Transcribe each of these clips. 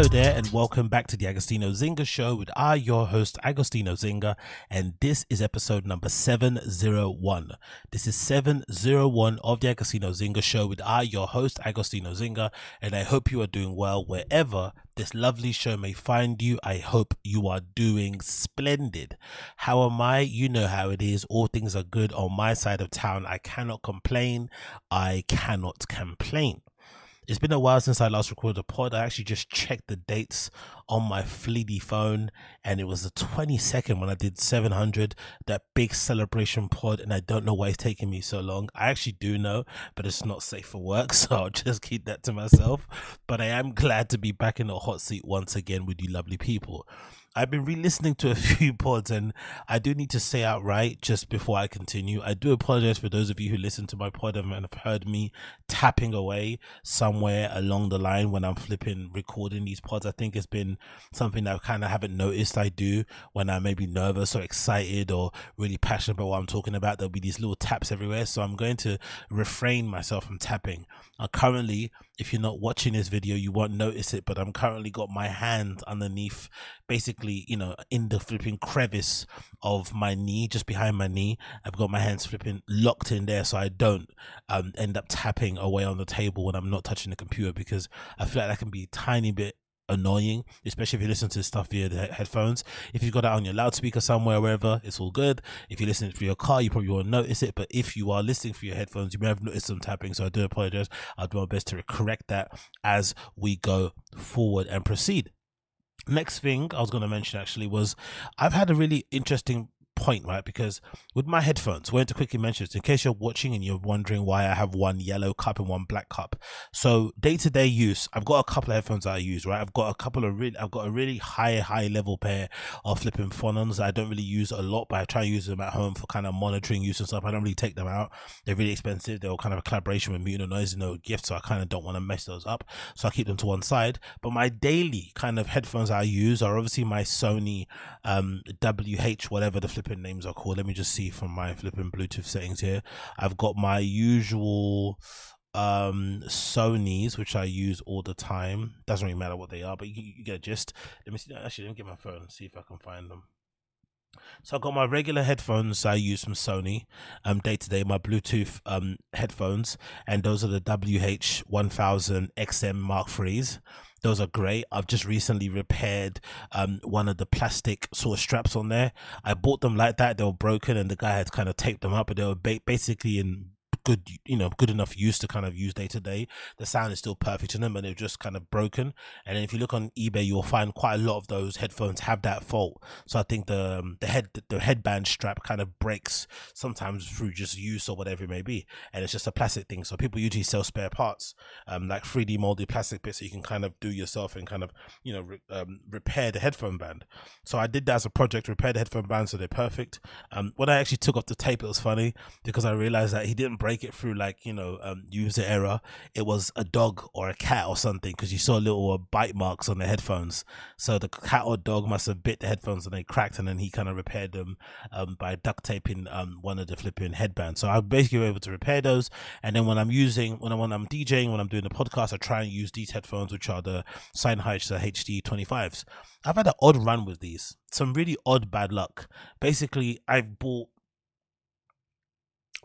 Hello there, and welcome back to the Agostinho Zinga Show with I, your host, Agostinho Zinga, and this is episode number 701. This is 701 of the Agostinho Zinga Show with I, your host, Agostinho Zinga, and I hope you are doing well wherever this lovely show may find you. I hope you are doing splendid. How am I? You know how it is. All things are good on my side of town. I cannot complain. I cannot complain. It's been a while since I last recorded a pod. I actually just checked the dates on my fleety phone, and it was the 22nd when I did 700, that big celebration pod. And I don't know why it's taking me so long. I actually do know, but it's not safe for work, so I'll just keep that to myself. But I am glad to be back in the hot seat once again with you lovely people. I've been re-listening to a few pods, and I do need to say outright just before I continue. I do apologize for those of you who listen to my pod and have heard me tapping away somewhere along the line when I'm flipping recording these pods. I think it's been something that I kind of haven't noticed I do when I'm maybe nervous or excited or really passionate about what I'm talking about. There'll be these little taps everywhere, so I'm going to refrain myself from tapping. Uh, currently, if you're not watching this video, you won't notice it, but I'm currently got my hand underneath, basically, you know, in the flipping crevice of my knee, just behind my knee. I've got my hands flipping locked in there so I don't um, end up tapping away on the table when I'm not touching the computer because I feel like that can be a tiny bit annoying, especially if you listen to stuff via the headphones. If you've got it on your loudspeaker somewhere, wherever, it's all good. If you're listening through your car, you probably won't notice it. But if you are listening through your headphones, you may have noticed some tapping. So I do apologize. I'll do my best to correct that as we go forward and proceed. Next thing I was going to mention actually was I've had a really interesting point, right? Because with my headphones, we're to quickly mention this in case you're watching and you're wondering why I have one yellow cup and one black cup. So day to day use, I've got a couple of headphones that I use, right? I've got a couple of really, I've got a really high, high level pair of flipping phonons that I don't really use a lot, but I try to use them at home for kind of monitoring use and stuff. I don't really take them out. They're really expensive. They're kind of a collaboration with Mutant Noise, you know, gift. So I kind of don't want to mess those up. So I keep them to one side. But my daily kind of headphones I use are obviously my Sony um, WH, whatever the flipping names are called. Let me just see from my flipping Bluetooth settings here. I've got my usual um Sony's which I use all the time. Doesn't really matter what they are, but you, you get a gist. Let me see. Actually, let me get my phone see if I can find them. So I've got my regular headphones I use from Sony, um, day to day, my Bluetooth um headphones, and those are the WH1000 XM Mark III's. Those are great. I've just recently repaired um one of the plastic sort of straps on there. I bought them like that; they were broken, and the guy had kind of taped them up, but they were ba- basically in good you know good enough use to kind of use day to day the sound is still perfect in them and they're just kind of broken. And if you look on ebay you'll find quite a lot of those headphones have that fault. So i think the um, the head the headband strap kind of breaks sometimes through just use or whatever it may be. And it's just a plastic thing. So people usually sell spare parts um like 3d molded plastic bits that you can kind of do yourself and kind of you know re- um, repair the headphone band. So i did that as a project repair the headphone band so they're perfect. Um when i actually took off the tape it was funny because i realized that he didn't break it through like you know um, user error it was a dog or a cat or something because you saw little uh, bite marks on the headphones. So the cat or dog must have bit the headphones and they cracked and then he kind of repaired them um, by duct taping um, one of the flipping headbands. So i basically were able to repair those and then when i'm using when i'm when i'm djing when i'm doing the podcast i try and use these headphones which are the Sennheiser hd 25s i've had an odd run with these some really odd bad luck. Basically i've bought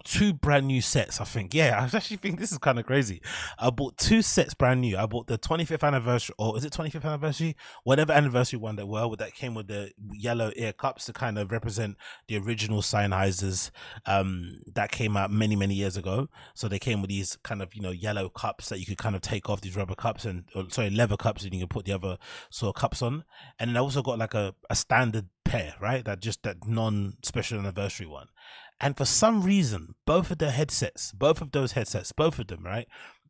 two brand new sets. I think, yeah, I actually think this is kind of crazy. I bought two sets brand new. I bought the 25th anniversary, or is it 25th anniversary? Whatever anniversary one that were, that came with the yellow ear cups to kind of represent the original Sennheisers um, that came out many, many years ago. So they came with these kind of, you know, yellow cups that you could kind of take off these rubber cups and, or, sorry, leather cups and you can put the other sort of cups on. And then I also got like a, a standard pair, right? That just that non special anniversary one. And for some reason, both of the headsets, both of those headsets, both of them, right?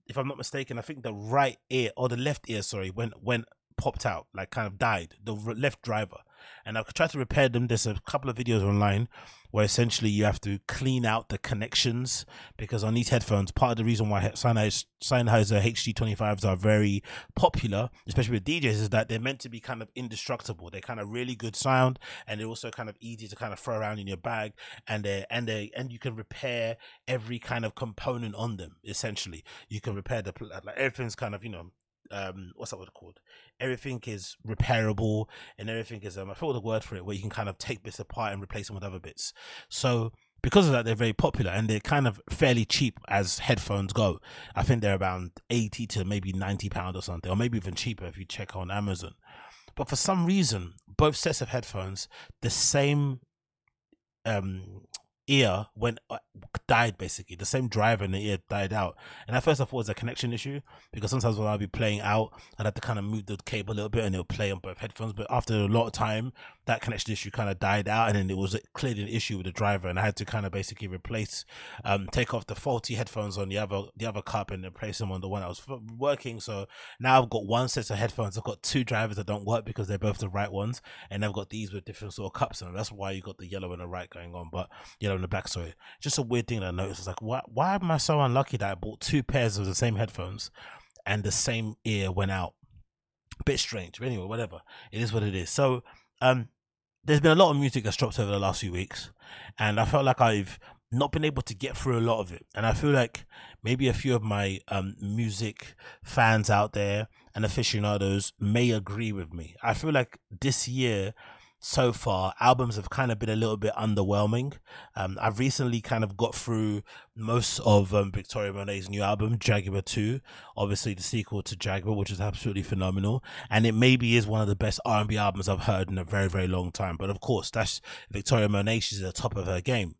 If I'm not mistaken, I think the right ear or the left ear, sorry, went went popped out, like kind of died. The left driver, and I've tried to repair them. There's a couple of videos online where essentially you have to clean out the connections because on these headphones, part of the reason why Sennheiser, Sennheiser HD25s are very popular, especially with DJs, is that they're meant to be kind of indestructible. They're kind of really good sound and they're also kind of easy to kind of throw around in your bag and they and they and you can repair every kind of component on them. Essentially, you can repair the like everything's kind of you know um what's that word called? Everything is repairable and everything is um i forgot the word for it where you can kind of take bits apart and replace them with other bits. So because of that they're very popular and they're kind of fairly cheap as headphones go. I think they're around 80 to maybe 90 pound or something or maybe even cheaper if you check on amazon. But for some reason both sets of headphones the same um ear went uh, died basically. The same driver in the ear died out. And at first i thought it was a connection issue because sometimes when i'll be playing out i'd have to kind of move the cable a little bit and it'll play on both headphones. But after a lot of time that connection issue kind of died out and then it was clearly an issue with the driver and i had to kind of basically replace um take off the faulty headphones on the other the other cup and replace them on the one that was working. So now i've got one set of headphones. I've got two drivers that don't work because they're both the right ones and i've got these with different sort of cups and that's why you got the yellow and the right going on. But you know in the back. Sorry, just a weird thing that I noticed. It's like, why, why am I so unlucky that I bought two pairs of the same headphones and the same ear went out? A bit strange, but anyway, whatever. It is what it is. So, um, there's been a lot of music that's dropped over the last few weeks, and I felt like I've not been able to get through a lot of it. And I feel like maybe a few of my um, music fans out there and aficionados may agree with me. I feel like this year so far, albums have kind of been a little bit underwhelming. Um, I've recently kind of got through most of um, Victoria Monet's new album, Jaguar 2, obviously the sequel to Jaguar, which is absolutely phenomenal. And it maybe is one of the best R&B albums I've heard in a very, very long time. But of course, that's Victoria Monet. She's at the top of her game.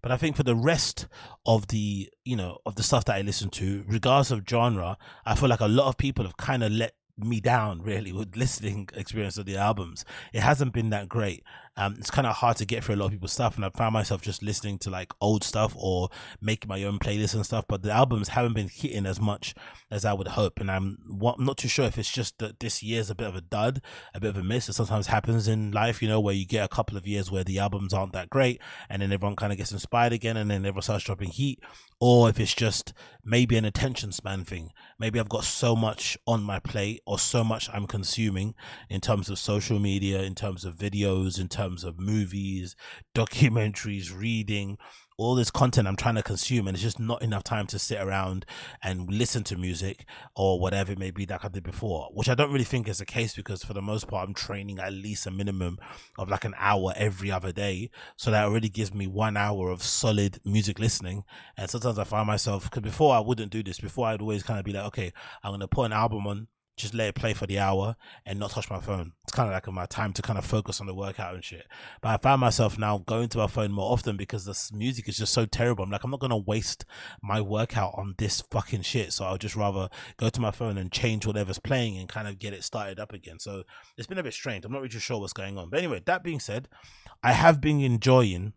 But I think for the rest of the, you know, of the stuff that I listen to, regardless of genre, I feel like a lot of people have kind of let me down really with listening experience of the albums. It hasn't been that great. Um, it's kind of hard to get through a lot of people's stuff, and I found myself just listening to like old stuff or making my own playlists and stuff. But the albums haven't been hitting as much as I would hope, and I'm, I'm not too sure if it's just that this year's a bit of a dud, a bit of a miss. It sometimes happens in life, you know, where you get a couple of years where the albums aren't that great, and then everyone kind of gets inspired again, and then everyone starts dropping heat, or if it's just maybe an attention span thing. Maybe I've got so much on my plate or so much I'm consuming in terms of social media, in terms of videos, in terms of movies, documentaries, reading, all this content I'm trying to consume, and it's just not enough time to sit around and listen to music or whatever it may be that I did before, which I don't really think is the case because for the most part, I'm training at least a minimum of like an hour every other day. So that already gives me one hour of solid music listening. And sometimes I find myself, because before I wouldn't do this, before I'd always kind of be like, okay, I'm going to put an album on just let it play for the hour and not touch my phone. It's kind of like my time to kind of focus on the workout and shit. But I found myself now going to my phone more often because this music is just so terrible. I'm like, I'm not going to waste my workout on this fucking shit. So I'll just rather go to my phone and change whatever's playing and kind of get it started up again. So it's been a bit strange. I'm not really sure what's going on. But anyway, that being said, I have been enjoying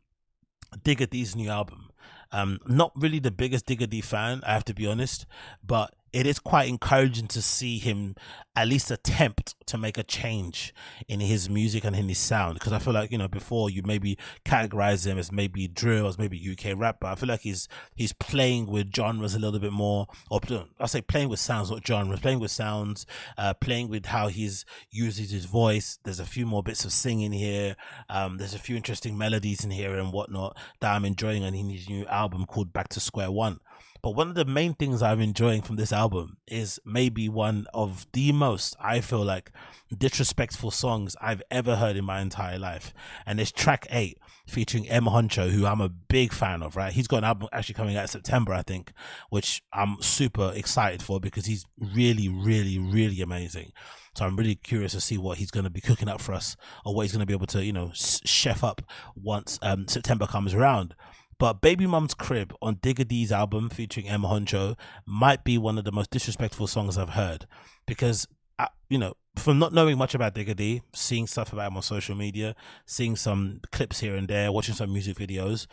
Digga D's new album. Um, not really the biggest Digga D fan, I have to be honest, but it is quite encouraging to see him at least attempt to make a change in his music and in his sound. Because I feel like you know before you maybe categorize him as maybe drill, as maybe UK rap, but I feel like he's he's playing with genres a little bit more. Or I say playing with sounds, not genres. Playing with sounds, uh, playing with how he's uses his voice. There's a few more bits of singing here. Um, there's a few interesting melodies in here and whatnot that I'm enjoying on his new album called Back to Square One. But one of the main things I'm enjoying from this album is maybe one of the most, I feel like, disrespectful songs I've ever heard in my entire life. And it's track eight featuring M Huncho, who I'm a big fan of, right? He's got an album actually coming out in September, I think, which I'm super excited for because he's really, really, really amazing. So I'm really curious to see what he's going to be cooking up for us or what he's going to be able to, you know, chef up once um, September comes around. But Baby Mum's Crib on Digga D's album featuring M Huncho might be one of the most disrespectful songs I've heard because, I, uh, you know, from not knowing much about Digga D, seeing stuff about him on social media, seeing some clips here and there, watching some music videos,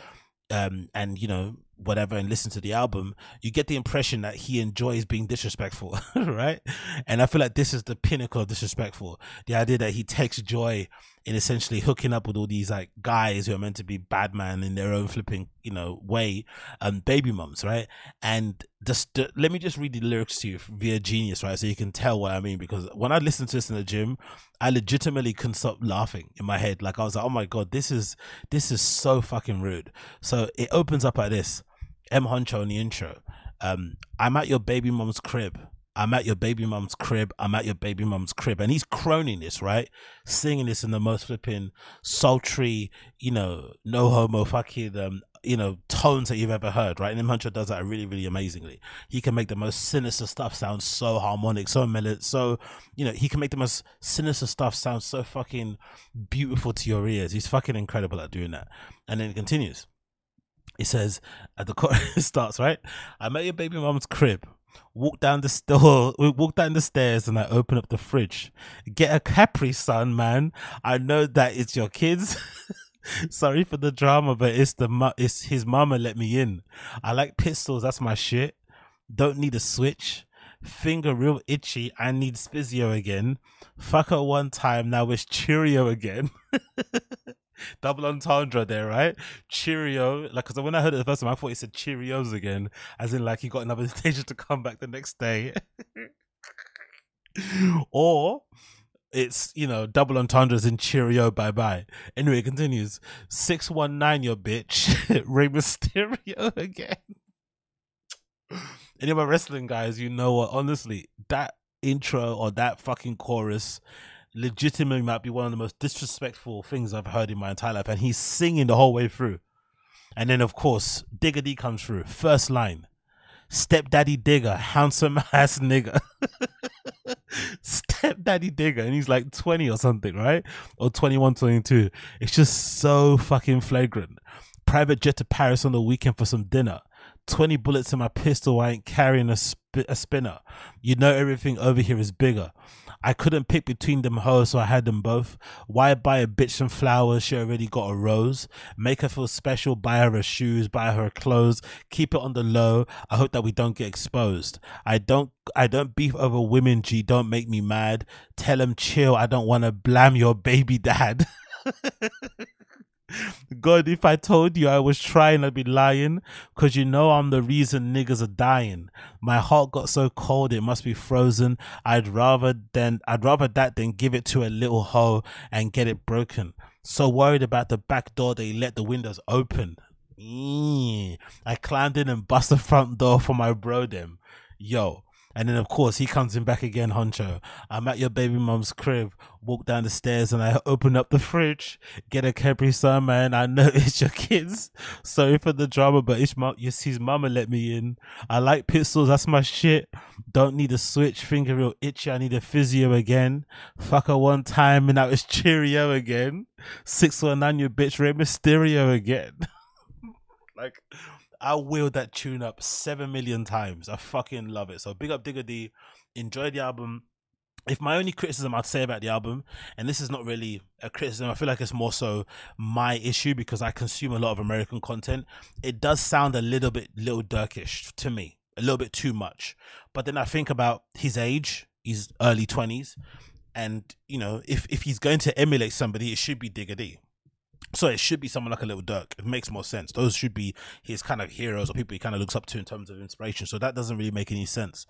um, and you know whatever and listen to the album, you get the impression that he enjoys being disrespectful, right? And I feel like this is the pinnacle of disrespectful. The idea that he takes joy in essentially hooking up with all these like guys who are meant to be bad man in their own flipping, you know, way, um, baby mums, right? And just let me just read the lyrics to you via Genius, right? So you can tell what I mean. Because when I listen to this in the gym, I legitimately couldn't stop laughing in my head. Like I was like, oh my god, this is this is so fucking rude. So it opens up like this. M Huncho in the intro. Um, I'm at your baby mom's crib. I'm at your baby mom's crib. I'm at your baby mom's crib. And he's croning this, right? Singing this in the most flipping sultry, you know, no homo fucking um, you know, tones that you've ever heard, right? And M Huncho does that really, really amazingly. He can make the most sinister stuff sound so harmonic, so melodic, so you know, he can make the most sinister stuff sound so fucking beautiful to your ears. He's fucking incredible at doing that. And then it continues. He says at the chorus starts right. I'm at your baby mom's crib. Walk down the store, walk down the stairs, and I open up the fridge. Get a Capri Sun, man. I know that it's your kids. Sorry for the drama, but it's the it's his mama let me in. I like pistols. That's my shit. Don't need a switch. Finger real itchy. I need physio again. Fuck her one time. Now it's Cheerio again. double entendre there, right? Cheerio. Like, because when I heard it the first time, I thought he said Cheerios again, as in like he got another invitation to come back the next day. or it's you know double entendres in cheerio bye bye anyway it continues 619 your bitch Rey Mysterio again any of my wrestling guys you know what honestly that intro or that fucking chorus legitimately might be one of the most disrespectful things I've heard in my entire life. And he's singing the whole way through. And then, of course, Digga D comes through. First line Stepdaddy Digga, handsome ass nigga. Stepdaddy Digga. And he's like 20 or something, right? Or 21, 22. It's just so fucking flagrant. Private jet to Paris on the weekend for some dinner. 20 bullets in my pistol. I ain't carrying a, sp- a spinner. You know everything over here is bigger. I couldn't pick between them hoes, so I had them both. Why buy a bitch some flowers? She already got a rose. Make her feel special. Buy her her shoes. Buy her clothes. Keep it on the low. I hope that we don't get exposed. I don't. I don't beef over women. G. Don't make me mad. Tell them chill. I don't want to blam your baby dad. God, if I told you I was trying, I'd be lying. Cause you know I'm the reason niggas are dying. My heart got so cold it must be frozen. I'd rather than I'd rather that than give it to a little hoe and get it broken. So worried about the back door they let the windows open. I climbed in and bust the front door for my bro them. Yo, and then, of course, he comes in back again, Huncho. I'm at your baby mom's crib, walk down the stairs, and I open up the fridge, get a Capri Sun, man. I know it's your kids. Sorry for the drama, but it's my, yes, his mama let me in. I like pistols, that's my shit. Don't need a switch, finger real itchy. I need a physio again. Fuck her one time, and now it's Cheerio again. 619, your bitch, Rey Mysterio again. like, I wheeled that tune up seven million times. I fucking love it. So big up Digga D. Enjoy the album. If my only criticism I'd say about the album, and this is not really a criticism, I feel like it's more so my issue because I consume a lot of American content. It does sound a little bit Lil Durkish to me, a little bit too much. But then I think about his age, he's early twenties, and you know, if if he's going to emulate somebody, it should be Digga D so it should be someone like a Lil Durk. It makes more sense. Those should be his kind of heroes or people he kind of looks up to in terms of inspiration. So that doesn't really make any sense.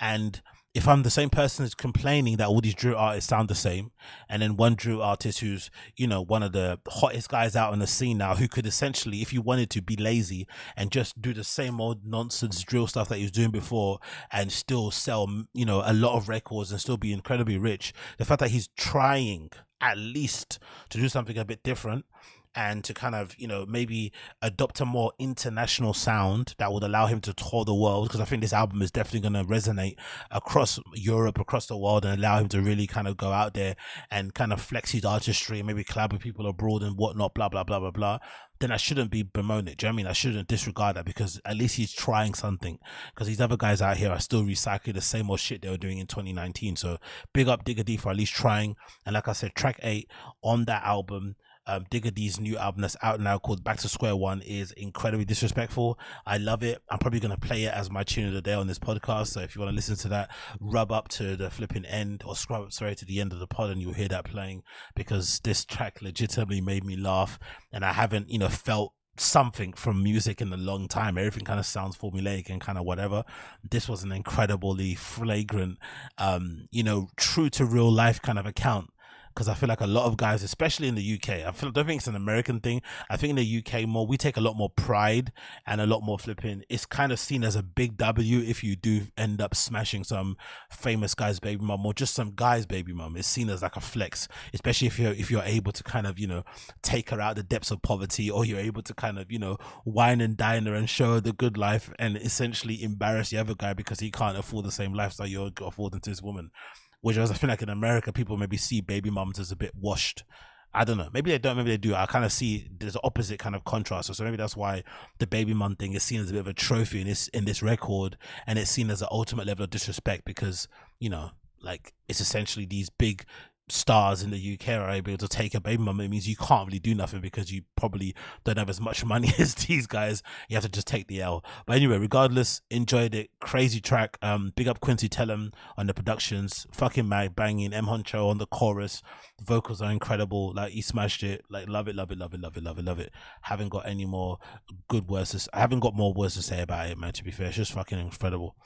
And if I'm the same person who's complaining that all these drill artists sound the same, and then one drill artist who's, you know, one of the hottest guys out on the scene now, who could essentially, if you wanted to, be lazy and just do the same old nonsense drill stuff that he was doing before and still sell, you know, a lot of records and still be incredibly rich. The fact that he's trying at least to do something a bit different and to kind of you know maybe adopt a more international sound that would allow him to tour the world because I think this album is definitely going to resonate across Europe, across the world, and allow him to really kind of go out there and kind of flex his artistry, and maybe collab with people abroad and whatnot, blah blah blah blah blah. Then I shouldn't be bemoaning it. Do you know I mean? I shouldn't disregard that because at least he's trying something. Because these other guys out here are still recycling the same old shit they were doing in 2019. So big up Digga D for at least trying. And like I said, track eight on that album um, Digga D's new album that's out now called Back to Square One is incredibly disrespectful. I love it. I'm probably going to play it as my tune of the day on this podcast. So if you want to listen to that, rub up to the flipping end or scrub up, sorry, to the end of the pod and you'll hear that playing because this track legitimately made me laugh and I haven't, you know, felt something from music in a long time. Everything kind of sounds formulaic and kind of whatever. This was an incredibly flagrant, um, you know, true to real life kind of account because I feel like a lot of guys, especially in the UK, I feel don't think it's an American thing. I think in the UK more we take a lot more pride and a lot more flipping. It's kind of seen as a big W if you do end up smashing some famous guy's baby mom or just some guy's baby mom. It's seen as like a flex, especially if you're if you're able to kind of you know take her out the depths of poverty or you're able to kind of you know wine and dine her and show her the good life and essentially embarrass the other guy because he can't afford the same lifestyle you're affording to this woman. Whereas I feel like in America, people maybe see baby mums as a bit washed. I don't know. Maybe they don't. Maybe they do. I kind of see there's an opposite kind of contrast. So maybe that's why the baby mom thing is seen as a bit of a trophy in this in this record, and it's seen as an ultimate level of disrespect because you know, like it's essentially these big stars in the UK are able to take a baby mum, it means you can't really do nothing because you probably don't have as much money as these guys. You have to just take the L. But anyway, regardless, enjoyed it. Crazy track. Um, big up Quincy Tellum on the productions. Fucking mag banging. M Huncho on the chorus. The vocals are incredible. Like he smashed it. Like love it, love it, love it, love it, love it, love it. Haven't got any more good words. To, I haven't got more words to say about it, man. To be fair, it's just fucking incredible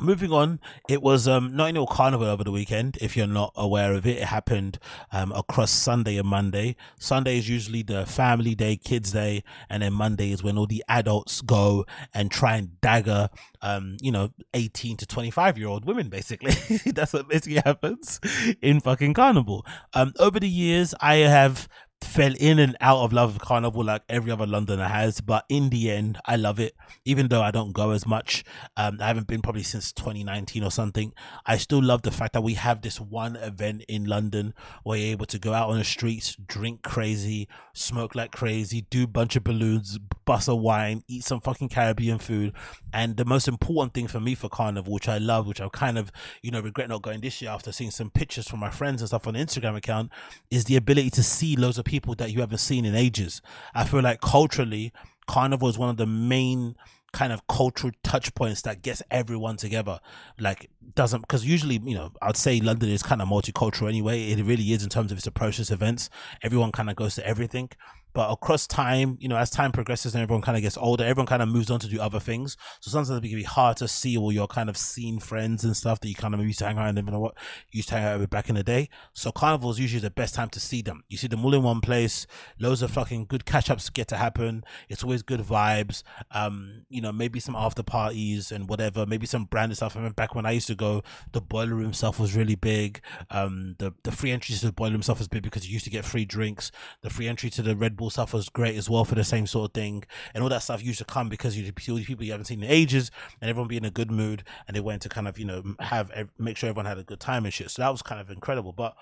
moving on it was um Notting carnival over the weekend if you're not aware of it. It happened um across sunday and monday. Sunday is usually the family day kids day and then monday is when all the adults go and try and dagger um you know 18 to 25 year old women basically. That's what basically happens in fucking carnival. Um over the years i have fell in and out of love carnival like every other londoner has but in the end i love it. Even though i don't go as much um, i haven't been probably since 2019 or something i still love the fact that we have this one event in london where you're able to go out on the streets drink crazy smoke like crazy do a bunch of balloons bust a wine eat some fucking caribbean food. And the most important thing for me for carnival which i love which i kind of you know regret not going this year after seeing some pictures from my friends and stuff on the instagram account is the ability to see loads of people that you haven't seen in ages. I feel like culturally, Carnival is one of the main kind of cultural touch points that gets everyone together. Like doesn't because usually you know I'd say London is kind of multicultural anyway. It really is in terms of its approach to events. Everyone kind of goes to everything. But across time, you know, as time progresses and everyone kind of gets older, everyone kind of moves on to do other things. So sometimes it can be hard to see all your kind of seen friends and stuff that you kind of used to hang out what, used to hang out with back in the day. So carnival is usually the best time to see them. You see them all in one place. Loads of fucking good catch ups get to happen. It's always good vibes. Um, you know, maybe some after parties and whatever. Maybe some branded stuff. I mean, back when I used to go, the boiler room stuff was really big. Um, the the free entry to the boiler room stuff was big because you used to get free drinks. The free entry to the Red Stuff was great as well for the same sort of thing. And all that stuff used to come because you see all these people you haven't seen in ages and everyone be in a good mood and they went to kind of, you know, have, make sure everyone had a good time and shit. So that was kind of incredible. But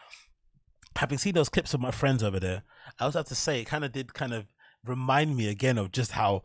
having seen those clips of my friends over there, I also have to say it kind of did kind of remind me again of just how,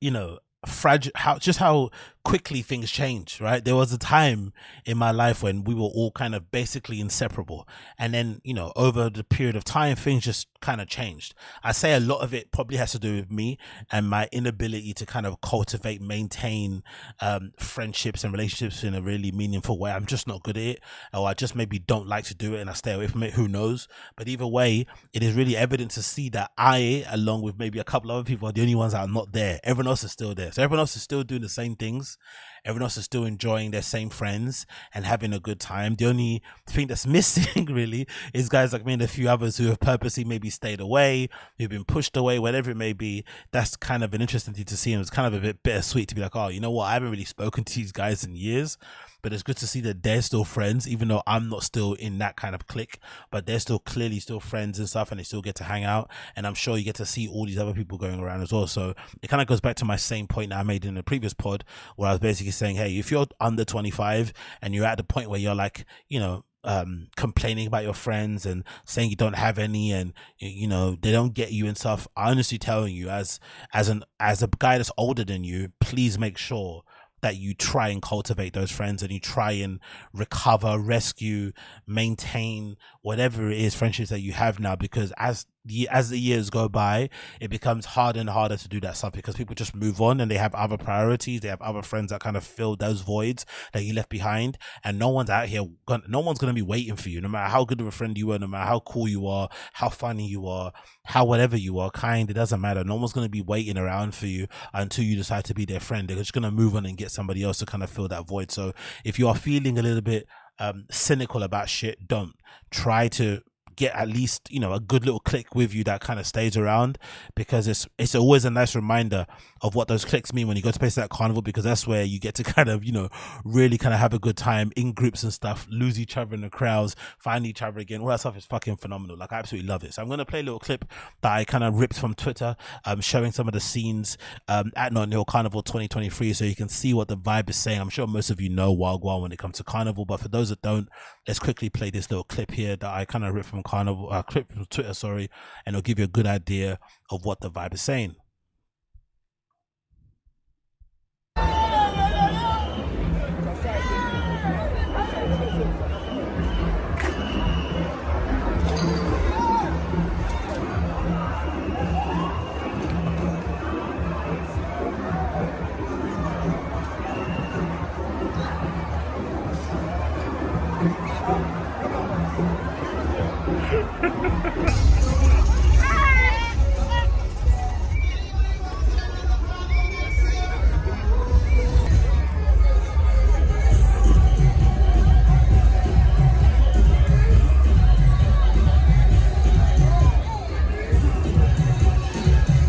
you know, fragile how just how quickly things change right? There was a time in my life when we were all kind of basically inseparable. And then you know over the period of time things just kind of changed. I say a lot of it probably has to do with me and my inability to kind of cultivate maintain um, friendships and relationships in a really meaningful way. I'm just not good at it or i just maybe don't like to do it and i stay away from it who knows? But either way it is really evident to see that i along with maybe a couple other people are the only ones that are not there. Everyone else is still there so everyone else is still doing the same things everyone else is still enjoying their same friends and having a good time. The only thing that's missing really is guys like me and a few others who have purposely maybe stayed away, who've been pushed away, whatever it may be. That's kind of an interesting thing to see. And it's kind of a bit bittersweet to be like, oh, you know what? I haven't really spoken to these guys in years but it's good to see that they're still friends, even though I'm not still in that kind of clique, but they're still clearly still friends and stuff, and they still get to hang out. And I'm sure you get to see all these other people going around as well. So it kind of goes back to my same point that I made in the previous pod, where I was basically saying, hey, if you're under 25 and you're at the point where you're like, you know, um complaining about your friends and saying you don't have any and you know they don't get you and stuff honestly telling you as as an as a guy that's older than you please make sure that you try and cultivate those friends and you try and recover, rescue, maintain whatever it is friendships that you have now because as as the years go by, it becomes harder and harder to do that stuff because people just move on and they have other priorities. They have other friends that kind of fill those voids that you left behind, and no one's out here. No one's gonna be waiting for you, no matter how good of a friend you are, no matter how cool you are, how funny you are, how whatever you are, kind. It doesn't matter. No one's gonna be waiting around for you until you decide to be their friend. They're just gonna move on and get somebody else to kind of fill that void. So if you are feeling a little bit um, cynical about shit, don't try to get at least you know a good little click with you that kind of stays around because it's it's always a nice reminder of what those clicks mean when you go to places like carnival because that's where you get to kind of you know really kind of have a good time in groups and stuff lose each other in the crowds find each other again. All that stuff is fucking phenomenal. Like i absolutely love it. So i'm going to play a little clip that i kind of ripped from twitter um showing some of the scenes um at Notting Hill Carnival 2023 so you can see what the vibe is saying. I'm sure most of you know wild when it comes to carnival but for those that don't let's quickly play this little clip here that i kind of ripped from Carnival, uh, clip from Twitter, sorry, and it'll give you a good idea of what the vibe is saying.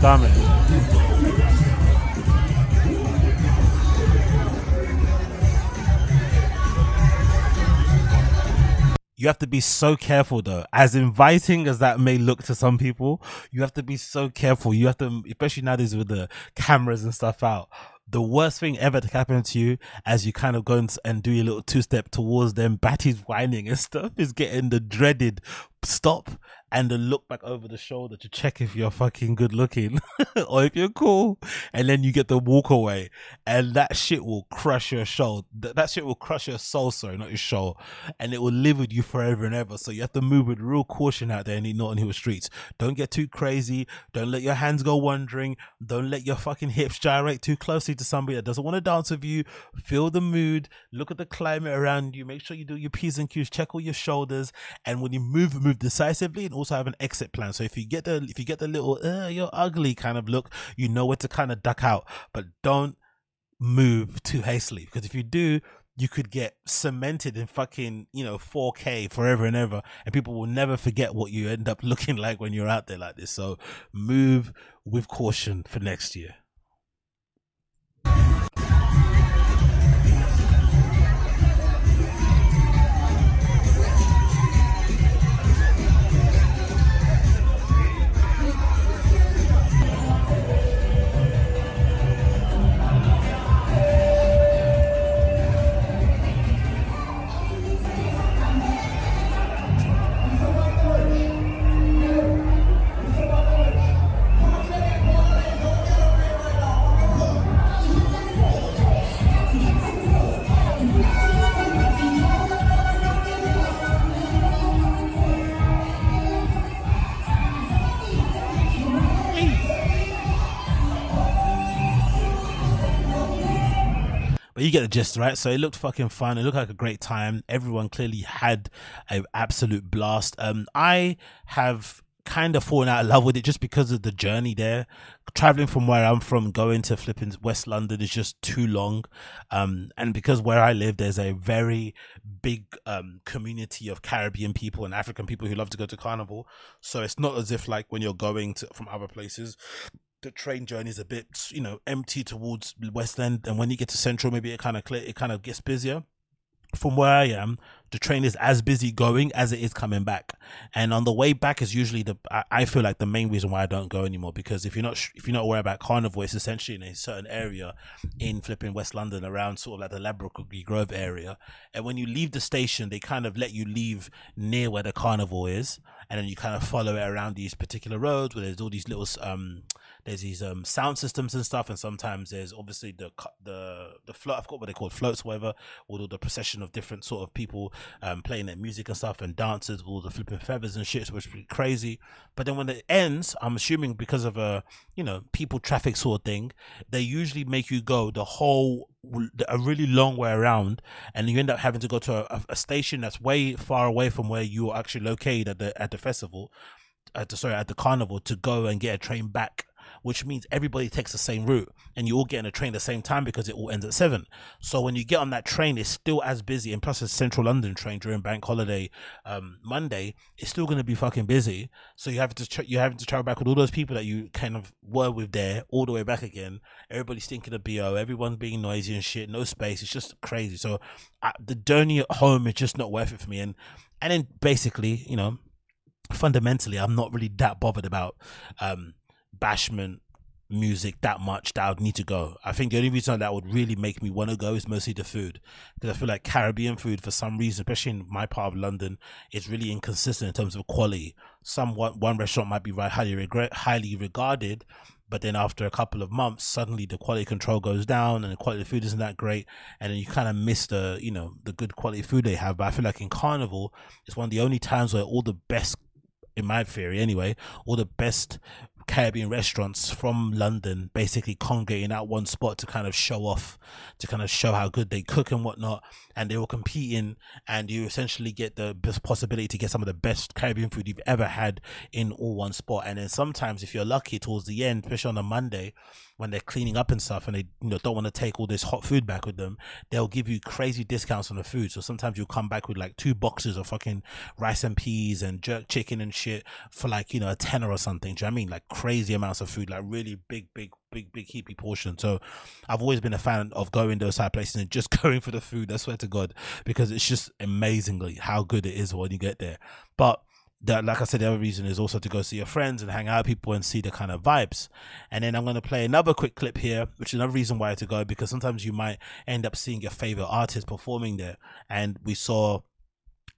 Comment. You have to be so careful though. As inviting as that may look to some people, you have to be so careful. You have to, especially nowadays with the cameras and stuff out. The worst thing ever to happen to you as you kind of go and do your little two step towards them, Batty's whining and stuff is getting the dreaded stop and then look back over the shoulder to check if you're fucking good looking or if you're cool. And then you get the walk away and that shit will crush your soul. That shit will crush your soul, sorry, not your soul. And it will live with you forever and ever. So you have to move with real caution out there in the Notting Hill streets. Don't get too crazy. Don't let your hands go wandering. Don't let your fucking hips gyrate too closely to somebody that doesn't want to dance with you. Feel the mood. Look at the climate around you. Make sure you do your P's and Q's. Check all your shoulders. And when you move, move decisively also have an exit plan. So if you get the if you get the little uh, you're ugly kind of look, you know where to kind of duck out, but don't move too hastily because if you do, you could get cemented in fucking you know 4K forever and ever, and people will never forget what you end up looking like when you're out there like this. So move with caution for next year. But you get the gist, right? So it looked fucking fun. It looked like a great time. Everyone clearly had an absolute blast. Um, I have kind of fallen out of love with it just because of the journey there. Traveling from where I'm from, going to flipping West London is just too long. Um, and because where I live, there's a very big um, community of Caribbean people and African people who love to go to carnival. So it's not as if like when you're going to from other places, the train journey is a bit, you know, empty towards West End. And when you get to Central, maybe it kind of clear, it kind of gets busier from where I am, the train is as busy going as it is coming back. And on the way back is usually the I, feel like the main reason why I don't go anymore because if you're not if you're not aware about Carnival, it's essentially in a certain area in flipping West London around sort of like the Ladbroke Grove area. And when you leave the station, they kind of let you leave near where the Carnival is, and then you kind of follow it around these particular roads where there's all these little um there's these um sound systems and stuff, and sometimes there's obviously the the the float. I've got what they call floats, whatever, with all the procession of different sort of people um playing their music and stuff, and dancers with all the flipping feathers and shit, which is pretty crazy. But then when it ends, I'm assuming because of a you know people traffic sort of thing, they usually make you go the whole a really long way around and you end up having to go to a, a station that's way far away from where you are actually located at the at the festival at the sorry at the carnival to go and get a train back which means everybody takes the same route and you all get on a train at the same time because it all ends at seven. So when you get on that train, it's still as busy. And plus, a central London train during bank holiday um, Monday, it's still going to be fucking busy. So you have to tra- you having to travel back with all those people that you kind of were with there all the way back again. Everybody's thinking of bo. Everyone's being noisy and shit. No space. It's just crazy. So uh, the journey at home is just not worth it for me. And and then basically, you know, fundamentally, I'm not really that bothered about um bashment music that much that I would need to go. I think the only reason that would really make me want to go is mostly the food because I feel like Caribbean food for some reason, especially in my part of London, is really inconsistent in terms of quality. Some one, one restaurant might be highly regret highly regarded, but then after a couple of months, suddenly the quality control goes down and the quality of food isn't that great, and then you kind of miss the you know the good quality food they have. But I feel like in Carnival, it's one of the only times where all the best in my theory anyway, all the best Caribbean restaurants from London basically congregating at one spot to kind of show off, to kind of show how good they cook and whatnot. And they were competing, and you essentially get the possibility to get some of the best Caribbean food you've ever had in all one spot. And then sometimes, if you're lucky, towards the end, especially on a Monday, when they're cleaning up and stuff and they you know don't want to take all this hot food back with them, they'll give you crazy discounts on the food. So sometimes you'll come back with like two boxes of fucking rice and peas and jerk chicken and shit for like, you know, a tenner or something. Do you know I mean? Like crazy amounts of food, like really big, big, big, big heapy portion. So I've always been a fan of going those type places and just going for the food. I swear to God, because it's just amazingly how good it is when you get there. But that like I said, the other reason is also to go see your friends and hang out with people and see the kind of vibes. And then I'm going to play another quick clip here, which is another reason why to go because sometimes you might end up seeing your favorite artist performing there. And we saw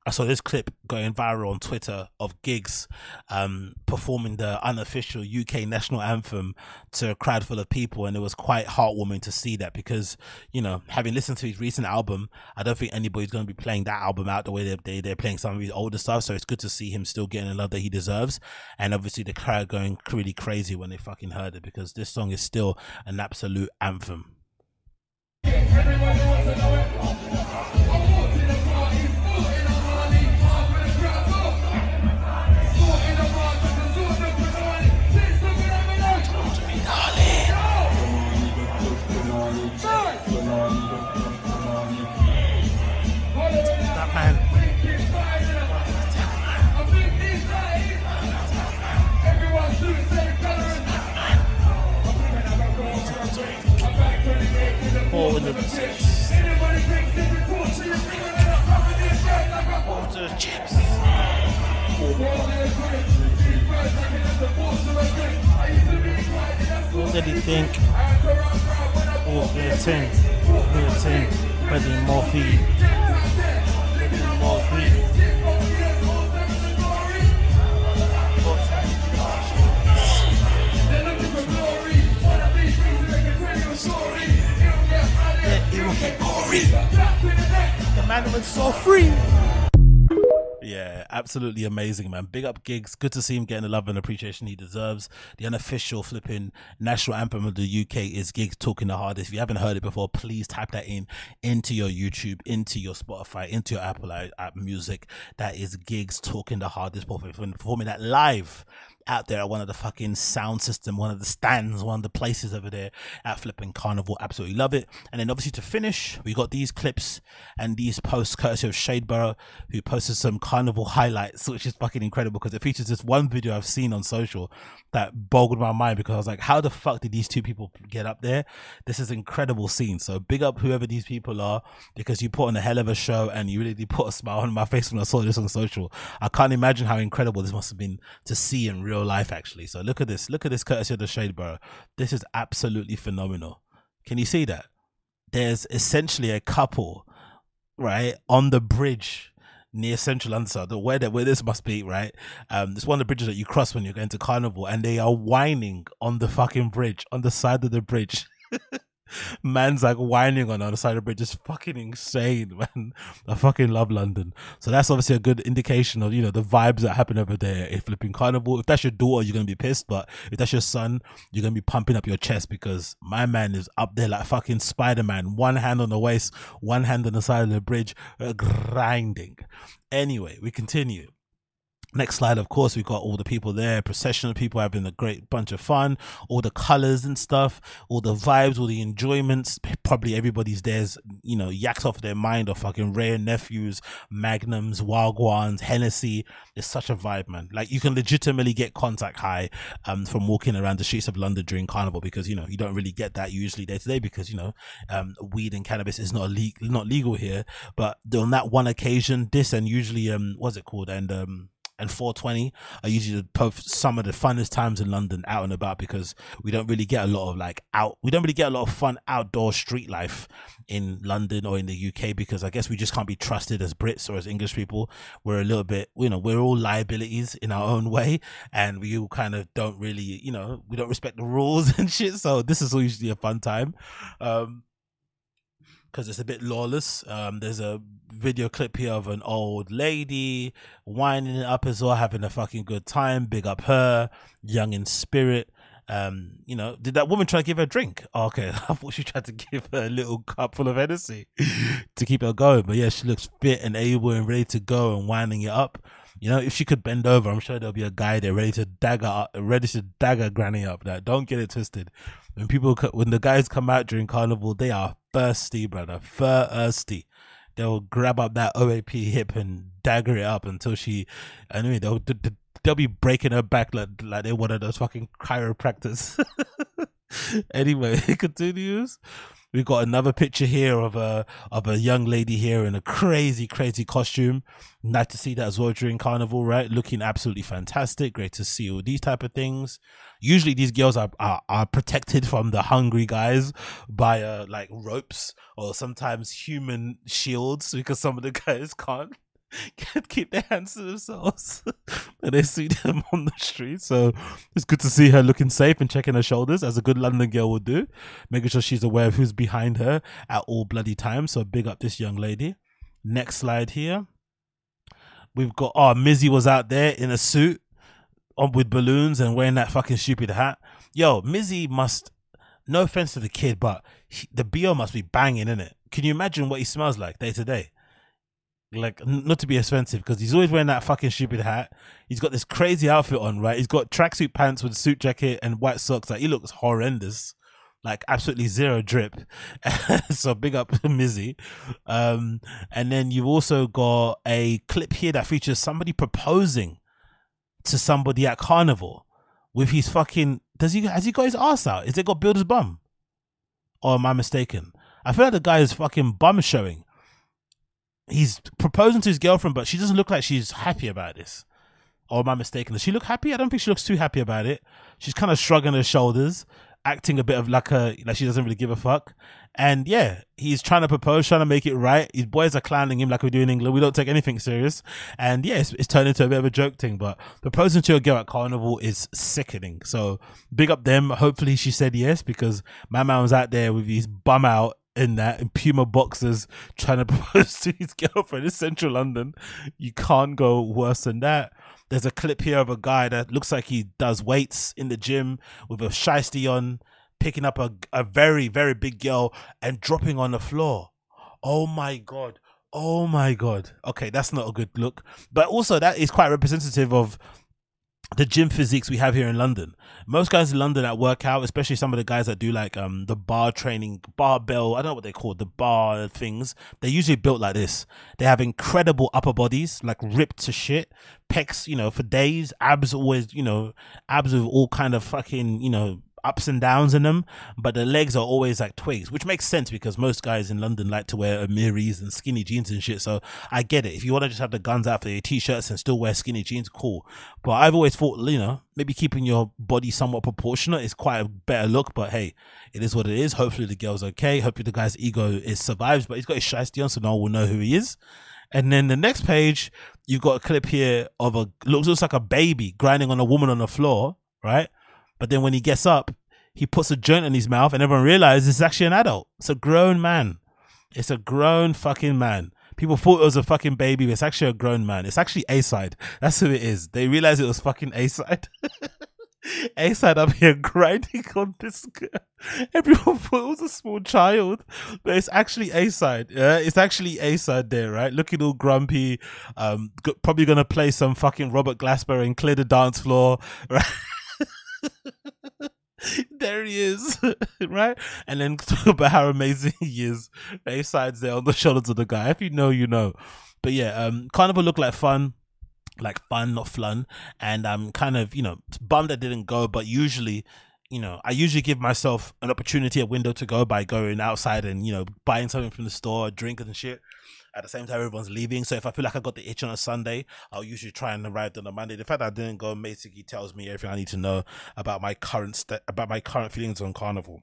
I saw this clip going viral on Twitter of Giggs um, performing the unofficial UK national anthem to a crowd full of people, and it was quite heartwarming to see that because you know, having listened to his recent album, I don't think anybody's going to be playing that album out the way they, they they're playing some of his older stuff. So it's good to see him still getting the love that he deserves, and obviously the crowd going really crazy when they fucking heard it because this song is still an absolute anthem. All in the Water chips. What did he think? Oh, good thing. Good thing. Putting more absolutely amazing, man. Big up Giggs. Good to see him getting the love and appreciation he deserves. The unofficial flipping national anthem of the UK is Giggs talking the hardest. If you haven't heard it before, please type that in into your YouTube, into your Spotify, into your Apple app Music. That is Giggs talking the hardest, performing that live out there at one of the fucking sound system, one of the stands, one of the places over there at Flipping Carnival. Absolutely love it. And then obviously to finish, we got these clips and these posts courtesy of Shadeborough, who posted some carnival highlights, which is fucking incredible because it features this one video I've seen on social that boggled my mind because I was like, how the fuck did these two people get up there? This is incredible scene. So big up whoever these people are because you put on a hell of a show and you really did put a smile on my face when I saw this on social. I can't imagine how incredible this must have been to see in real real life actually. So look at this. Look at this courtesy of the Shadeborough. This is absolutely phenomenal. Can you see that? There's essentially a couple, right, on the bridge near Central London, the where that where this must be, right? Um, it's one of the bridges that you cross when you're going to Carnival, and they are whining on the fucking bridge, on the side of the bridge. man's like whining on the other side of the bridge. It's fucking insane, man. I fucking love London. So that's obviously a good indication of, you know, the vibes that happen over there at Flipping Carnival. If that's your daughter, you're to be pissed. But if that's your son, you're to be pumping up your chest because my man is up there like fucking Spider Man. One hand on the waist, one hand on the side of the bridge, uh, grinding. Anyway, we continue. Next slide, of course, we've got all the people there, procession of people having a great bunch of fun, all the colors and stuff, all the vibes, all the enjoyments. Probably everybody's there's, you know, yaks off their mind of fucking rare nephews, magnums, wagwans, Hennessy. It's such a vibe, man. Like you can legitimately get contact high um, from walking around the streets of London during carnival because, you know, you don't really get that usually day to day because, you know, um, weed and cannabis is not legal, not legal here. But on that one occasion, this and usually, um, what's it called? And, um, and 420 are usually some of the funnest times in London out and about because we don't really get a lot of like out we don't really get a lot of fun outdoor street life in London or in the UK because I guess we just can't be trusted as Brits or as English people. We're a little bit you know we're all liabilities in our own way and we all kind of don't really you know we don't respect the rules and shit. So this is usually a fun time. Um because it's a bit lawless. Um, there's a video clip here of an old lady winding it up as well, having a fucking good time. Big up her, young in spirit. Um, you know, did that woman try to give her a drink? Oh, okay, I thought she tried to give her a little cup full of Hennessy to keep her going. But yeah, she looks fit and able and ready to go and winding it up. You know, if she could bend over, I'm sure there'll be a guy there ready to dagger, ready to dagger Granny up. That don't get it twisted. When people, when the guys come out during carnival, they are thirsty, brother, thirsty. They'll grab up that OAP hip and dagger it up until she. Anyway, they'll they'll be breaking her back like like they're one of those fucking chiropractors. anyway, it continues. We've got another picture here of a of a young lady here in a crazy, crazy costume. Nice to see that as well during carnival, right? Looking absolutely fantastic. Great to see all these type of things. Usually these girls are are, are protected from the hungry guys by uh, like ropes or sometimes human shields because some of the guys can't can't keep their hands to themselves and they see them on the street. So it's good to see her looking safe and checking her shoulders as a good London girl would do, making sure she's aware of who's behind her at all bloody times. So big up this young lady. Next slide here. We've got oh Mizzy was out there in a suit on with balloons and wearing that fucking stupid hat. Yo, Mizzy must no offense to the kid, but he, the BO must be banging in it. Can you imagine what he smells like day to day? Like not to be offensive because he's always wearing that fucking stupid hat. He's got this crazy outfit on, right? He's got tracksuit pants with a suit jacket and white socks. Like he looks horrendous, like absolutely zero drip. so big up Mizzy. Um, and then you've also got a clip here that features somebody proposing to somebody at carnival with his fucking. Does he has he got his ass out? Is it got Builder's bum? Or am I mistaken? I feel like the guy is fucking bum showing he's proposing to his girlfriend, but she doesn't look like she's happy about this. Or am I mistaken? Does she look happy? I don't think she looks too happy about it. She's kind of shrugging her shoulders, acting a bit of like a like she doesn't really give a fuck. And yeah, he's trying to propose, trying to make it right. His boys are clowning him like we do in England. We don't take anything serious. And yeah, it's, it's turned into a bit of a joke thing. But proposing to a girl at carnival is sickening. So big up them. Hopefully she said yes because my man was out there with his bum out in that in Puma boxers trying to propose to his girlfriend in central London. You can't go worse than that. There's a clip here of a guy that looks like he does weights in the gym with a shiesty on, picking up a, a very, very big girl and dropping on the floor. Oh my God. Oh my God. Okay, that's not a good look. But also, that is quite representative of the gym physiques we have here in London. Most guys in London that work out, especially some of the guys that do like um the bar training, barbell, I don't know what they call the bar things. They're usually built like this. They have incredible upper bodies, like ripped to shit, pecs, you know, for days, abs always, you know, abs with all kind of fucking, you know, ups and downs in them, but the legs are always like twigs, which makes sense because most guys in London like to wear Amiris and skinny jeans and shit. So I get it. If you want to just have the guns out for your t-shirts and still wear skinny jeans, cool. But I've always thought, you know, maybe keeping your body somewhat proportionate is quite a better look. But hey, it is what it is. Hopefully the girl's okay. Hopefully the guy's ego is survives, but he's got his shiesty on, so no one will know who he is. And then the next page, you've got a clip here of a looks looks like a baby grinding on a woman on the floor, right? But then when he gets up, he puts a joint in his mouth, and everyone realizes it's actually an adult. It's a grown man. It's a grown fucking man. People thought it was a fucking baby, but it's actually a grown man. It's actually A side. That's who it is. They realized it was fucking A side. A side up here grinding on this girl. Everyone thought it was a small child, but it's actually A side. Yeah, it's actually A side there, right? Looking all grumpy. Um, probably gonna play some fucking Robert Glasper and clear the dance floor, right? there he is, right? And then talk about how amazing he is. A sides there on the shoulders of the guy. If you know, you know. But yeah, um, Carnival looked like fun, like fun, not fun. And I'm kind of, you know, bummed that didn't go. But usually, you know, I usually give myself an opportunity, a window to go by going outside and you know buying something from the store, drinking and shit at the same time everyone's leaving. So if I feel like I got the itch on a Sunday, I'll usually try and arrive on a Monday. The fact that I didn't go basically tells me everything I need to know about my current st- about my current feelings on Carnival.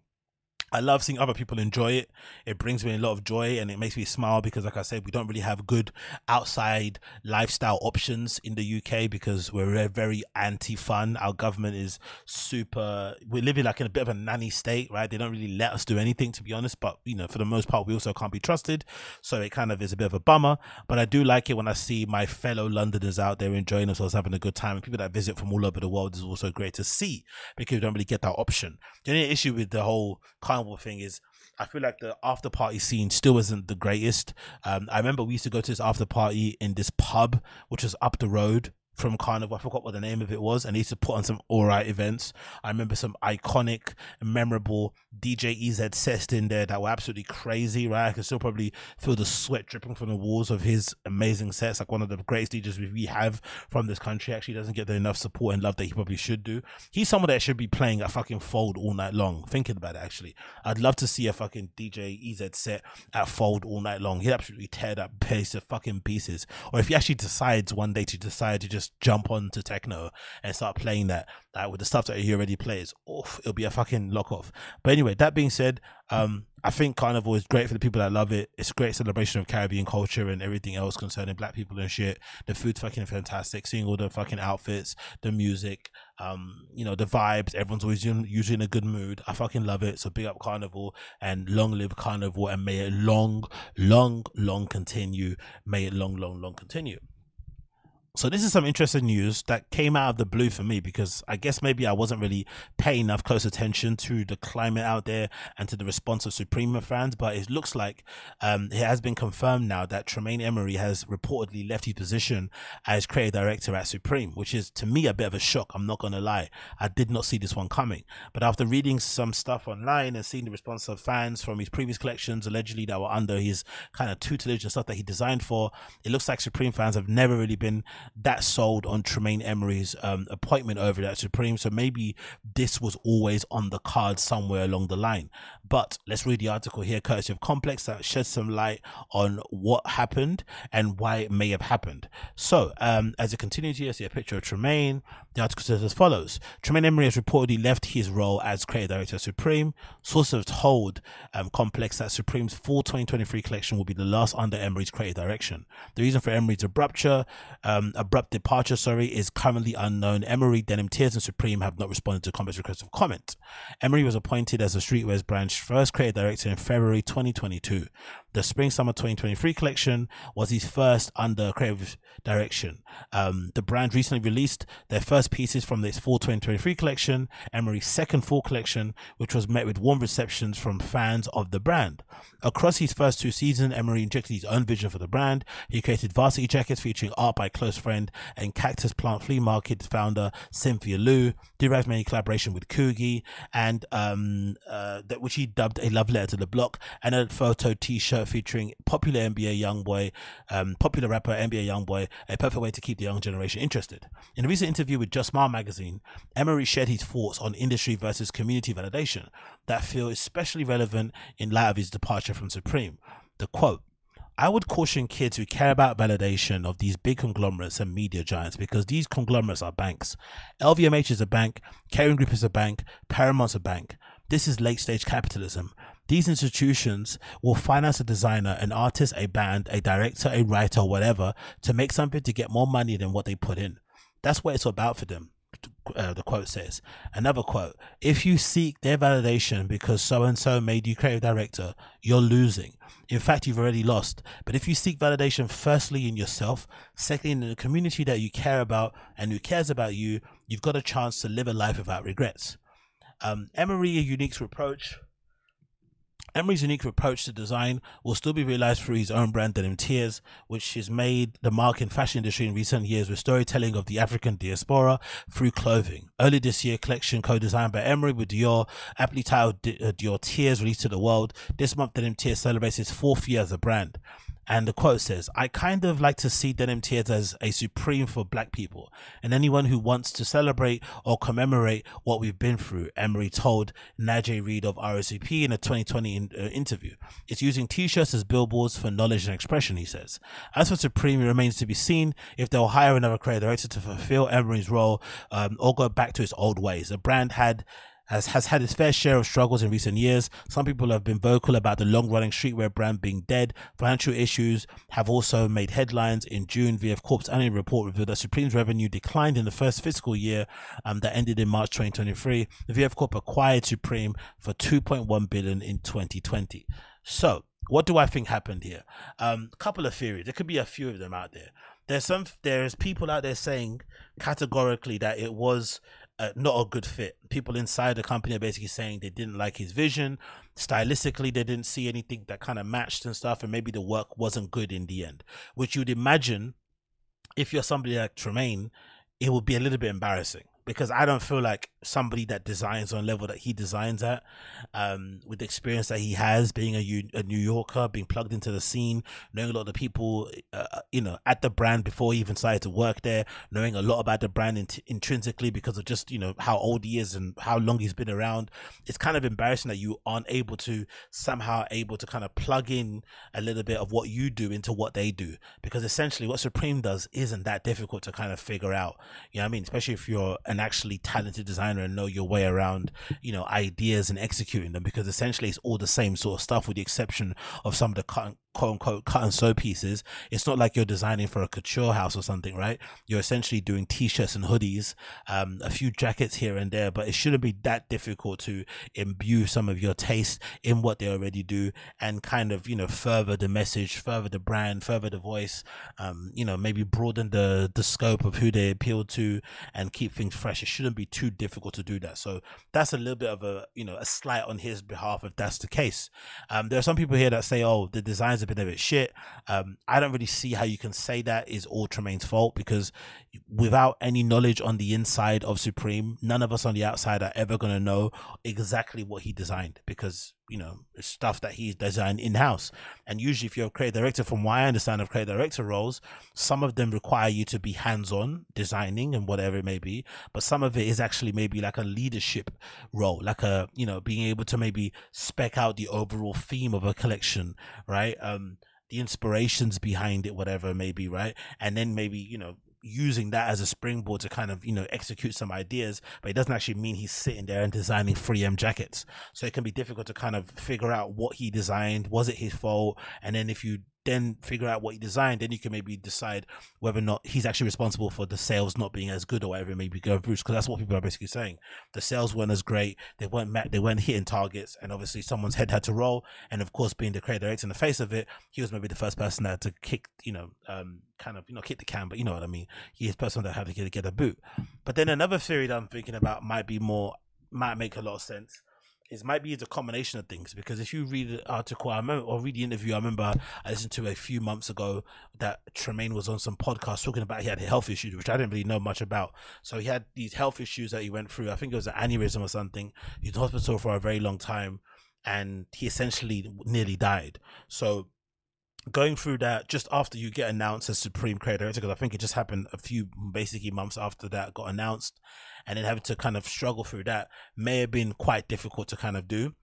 I love seeing other people enjoy it. It brings me a lot of joy and it makes me smile because, like I said, we don't really have good outside lifestyle options in the UK because we're very anti fun. Our government is super, we're living like in a bit of a nanny state, right? They don't really let us do anything, to be honest. But, you know, for the most part, we also can't be trusted. So it kind of is a bit of a bummer. But I do like it when I see my fellow Londoners out there enjoying themselves, having a good time. And people that visit from all over the world is also great to see because we don't really get that option. The only issue with the whole thing is I feel like the after party scene still isn't the greatest. Um, I remember we used to go to this after party in this pub, which was up the road from Carnival. I forgot what the name of it was, and they used to put on some alright events. I remember some iconic, memorable DJ EZ sets in there that were absolutely crazy, right? I can still probably feel the sweat dripping from the walls of his amazing sets. Like one of the greatest DJs we have from this country actually doesn't get the enough support and love that he probably should do. He's someone that should be playing a fucking Fold all night long. Thinking about it, actually, I'd love to see a fucking DJ EZ set at Fold all night long. He'd absolutely tear that place to fucking pieces. Or if he actually decides one day to decide to just jump onto techno and start playing that like with the stuff that he already plays, oof, it'll be a fucking lock off. But anyway, that being said, um, I think Carnival is great for the people that love it. It's a great celebration of Caribbean culture and everything else concerning black people and shit. The food's fucking fantastic. Seeing all the fucking outfits, the music, um, you know, the vibes. Everyone's always in, usually in a good mood. I fucking love it. So big up Carnival and long live Carnival and may it long, long, long continue. May it long, long, long continue. So this is some interesting news that came out of the blue for me because I guess maybe I wasn't really paying enough close attention to the climate out there and to the response of Supreme fans. But it looks like um, it has been confirmed now that Tremaine Emory has reportedly left his position as creative director at Supreme, which is to me a bit of a shock. I'm not going to lie. I did not see this one coming. But after reading some stuff online and seeing the response of fans from his previous collections, allegedly that were under his kind of tutelage and stuff that he designed for, it looks like Supreme fans have never really been that sold on Tremaine Emory's um, appointment over at Supreme. So maybe this was always on the card somewhere along the line. But let's read the article here, courtesy of Complex, that sheds some light on what happened and why it may have happened. So, um, as it continues here, see a picture of Tremaine. The article says as follows Tremaine Emory has reportedly left his role as creative director of Supreme. Sources have told um, Complex that Supreme's full 2023 collection will be the last under Emory's creative direction. The reason for Emory's abrupture um, abrupt departure, sorry, is currently unknown. Emory, Denim Tears, and Supreme have not responded to Complex's request of comment. Emory was appointed as the Streetwear's branch first creative director in February 2022. The Spring Summer 2023 collection was his first under creative direction. Um, the brand recently released their first pieces from its Fall 2023 collection, Emory's second fall collection, which was met with warm receptions from fans of the brand. Across his first two seasons, Emory injected his own vision for the brand. He created varsity jackets featuring art by close friend and Cactus Plant Flea Market founder Cynthia Lu, derived many collaboration with Coogie, and um, uh, that which he dubbed a love letter to the block, and a photo T-shirt featuring popular NBA YoungBoy, um, popular rapper NBA YoungBoy, a perfect way to keep the young generation interested. In a recent interview with Just Smile magazine, Emory shared his thoughts on industry versus community validation that feel especially relevant in light of his departure from Supreme. The quote. I would caution kids who care about validation of these big conglomerates and media giants because these conglomerates are banks. LVMH is a bank, Kering Group is a bank, Paramount's a bank. This is late stage capitalism. These institutions will finance a designer, an artist, a band, a director, a writer, whatever, to make something to get more money than what they put in. That's what it's about for them. Uh, the quote says. Another quote: "If you seek their validation because so and so made you creative director, you're losing. In fact, you've already lost. But if you seek validation firstly in yourself, secondly in the community that you care about and who cares about you, you've got a chance to live a life without regrets." Um, Emory, a unique approach Emory's unique approach to design will still be realized through his own brand Denim Tears, which has made the mark in fashion industry in recent years with storytelling of the African diaspora through clothing. Early this year, collection co-designed by Emory with Dior, aptly titled uh, Dior Tears, released to the world. This month, Denim Tears celebrates its fourth year as a brand. And the quote says, I kind of like to see Denim Tears as a supreme for black people and anyone who wants to celebrate or commemorate what we've been through, Emory told Najee Reed of RSVP in a 2020 in, uh, interview. It's using t-shirts as billboards for knowledge and expression, he says. As for Supreme, it remains to be seen if they'll hire another creative director to fulfill Emory's role um, or go back to its old ways. The brand had has, has had its fair share of struggles in recent years. Some people have been vocal about the long running streetwear brand being dead. Financial issues have also made headlines. In June, VF Corp's annual report revealed that Supreme's revenue declined in the first fiscal year um, that ended in March 2023. The VF Corp acquired Supreme for 2.1 billion in 2020. So, what do I think happened here? A um, couple of theories. There could be a few of them out there. There's some. There's people out there saying categorically that it was not a good fit. People inside the company are basically saying they didn't like his vision. Stylistically, they didn't see anything that kind of matched and stuff, and maybe the work wasn't good in the end. Which you'd imagine, if you're somebody like Tremaine, it would be a little bit embarrassing because I don't feel like somebody that designs on level that he designs at, um, with the experience that he has, being a, a New Yorker, being plugged into the scene, knowing a lot of the people, uh, uh, you know, at the brand before he even started to work there, knowing a lot about the brand int- intrinsically because of just you know how old he is and how long he's been around. It's kind of embarrassing that you aren't able to somehow able to kind of plug in a little bit of what you do into what they do because essentially what Supreme does isn't that difficult to kind of figure out. You know what I mean? Especially if you're an actually talented designer and know your way around, you know, ideas and executing them because essentially it's all the same sort of stuff with the exception of some of the cut quote unquote cut and sew pieces. It's not like you're designing for a couture house or something, right? You're essentially doing t-shirts and hoodies, um, a few jackets here and there, but it shouldn't be that difficult to imbue some of your taste in what they already do and kind of, you know, further the message, further the brand, further the voice, um, you know, maybe broaden the, the scope of who they appeal to and keep things fresh. It shouldn't be too difficult to do that. So that's a little bit of a, you know, a slight on his behalf if that's the case. Um, there are some people here that say, oh, the designs a bit of it shit. Um, I don't really see how you can say that is all Tremaine's fault because without any knowledge on the inside of Supreme, none of us on the outside are ever going to know exactly what he designed because you know stuff that he designed in house. And usually, if you're a creative director, from what I understand of creative director roles, some of them require you to be hands on designing and whatever it may be, but some of it is actually maybe like a leadership role, like a you know being able to maybe spec out the overall theme of a collection, right? Um, the inspirations behind it, whatever it may be, right? And then maybe, you know, using that as a springboard to kind of you know execute some ideas but it doesn't actually mean he's sitting there and designing 3m jackets. So it can be difficult to kind of figure out what he designed. Was it his fault? And then if you then figure out what he designed, then you can maybe decide whether or not he's actually responsible for the sales not being as good or whatever Maybe go through. Because that's what people are basically saying. The sales weren't as great. They weren't met. They weren't hitting targets, and obviously someone's head had to roll. And of course, being the creator director in the face of it, he was maybe the first person that to kick, you know, um, kind of, you know, kick the can. But you know what I mean. He is the person that had to get, get a boot. But then another theory that I'm thinking about might be more, might make a lot of sense it might be the combination of things because if you read the article I remember, or read the interview, I remember I listened to a few months ago that Tremaine was on some podcast talking about he had health issues, which I didn't really know much about. So he had these health issues that he went through. I think it was an aneurysm or something. He was in hospital for a very long time and he essentially nearly died. So going through that just after you get announced as supreme creator because i think it just happened a few basically months after that got announced and then having to kind of struggle through that may have been quite difficult to kind of do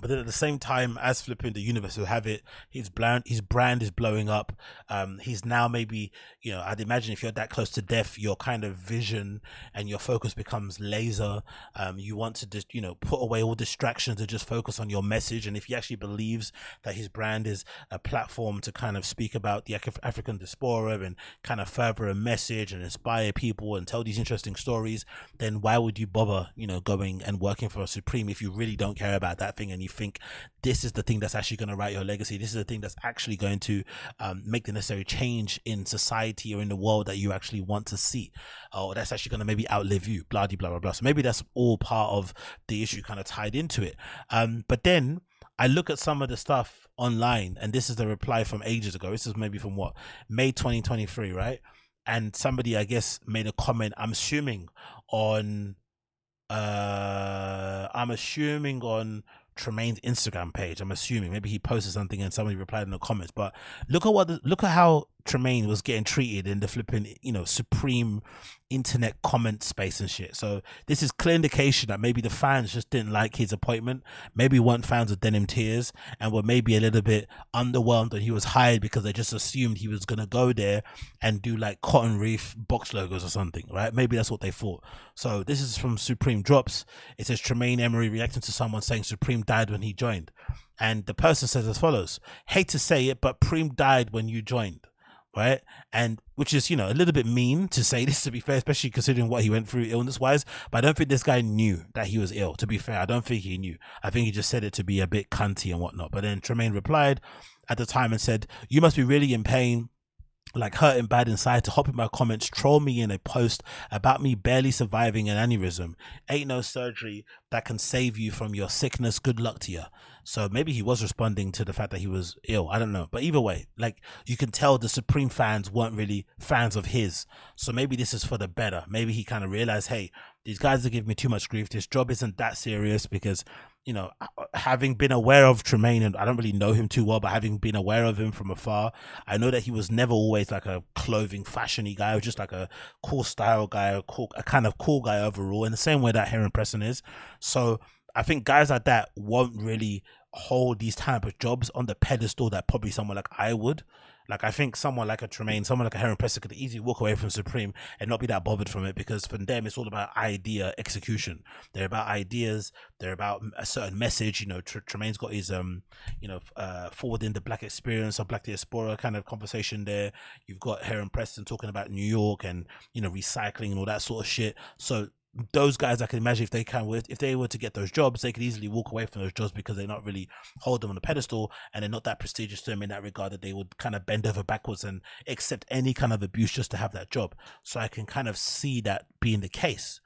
but then at the same time as flipping the universe will have it. His brand his brand is blowing up. Um he's now maybe you know i'd imagine if you're that close to death your kind of vision and your focus becomes laser. Um you want to just you know put away all distractions and just focus on your message. And if he actually believes that his brand is a platform to kind of speak about the african diaspora and kind of further a message and inspire people and tell these interesting stories then why would you bother you know going and working for a supreme if you really don't care about that thing and you think this is the thing that's actually going to write your legacy. This is the thing that's actually going to um, make the necessary change in society or in the world that you actually want to see, or that's actually going to maybe outlive you. Blah blah blah blah. So maybe that's all part of the issue, kind of tied into it. Um, but then I look at some of the stuff online, and this is the reply from ages ago. This is maybe from what May 2023, right? And somebody, I guess, made a comment. I'm assuming on, uh, I'm assuming on Tremaine's Instagram page. I'm assuming maybe he posted something and somebody replied in the comments. But look at what the, look at how Tremaine was getting treated in the flipping, you know, supreme internet comment space and shit. So this is clear indication that maybe the fans just didn't like his appointment. Maybe weren't fans of Denim Tears and were maybe a little bit underwhelmed that he was hired because they just assumed he was gonna go there and do like cotton wreath box logos or something, right? Maybe that's what they thought. So this is from Supreme Drops. It says Tremaine Emory reacting to someone saying Supreme died when he joined. And the person says as follows, hate to say it, but Preem died when you joined right? And which is, you know, a little bit mean to say this, to be fair, especially considering what he went through illness wise. But I don't think this guy knew that he was ill, to be fair. I don't think he knew. I think he just said it to be a bit cunty and whatnot. But then Tremaine replied at the time and said, You must be really in pain like hurting bad inside to hop in my comments, troll me in a post about me barely surviving an aneurysm. Ain't no surgery that can save you from your sickness. Good luck to you. So maybe he was responding to the fact that he was ill. I don't know. But either way, like you can tell the Supreme fans weren't really fans of his. So maybe this is for the better. Maybe he kind of realized, hey, these guys are giving me too much grief. This job isn't that serious because you know, uh, uh, having been aware of Tremaine, and I don't really know him too well, but having been aware of him from afar, I know that he was never always like a clothing fashiony guy, or just like a cool style guy, a cool, a kind of cool guy overall, in the same way that Heron Preston is. So I think guys like that won't really hold these type of jobs on the pedestal that probably someone like I would. Like I think someone like a Tremaine, someone like a Heron Preston could easily walk away from Supreme and not be that bothered from it because for them it's all about idea execution. They're about ideas. They're about a certain message. You know, Tr- Tremaine's got his um, you know, uh, forwarding the black experience or black diaspora kind of conversation there. You've got Heron Preston talking about New York and you know recycling and all that sort of shit. So those guys, I can imagine if they can, if they were to get those jobs, they could easily walk away from those jobs because they're not really hold them on a pedestal and they're not that prestigious to them in that regard that they would kind of bend over backwards and accept any kind of abuse just to have that job. So I can kind of see that being the case.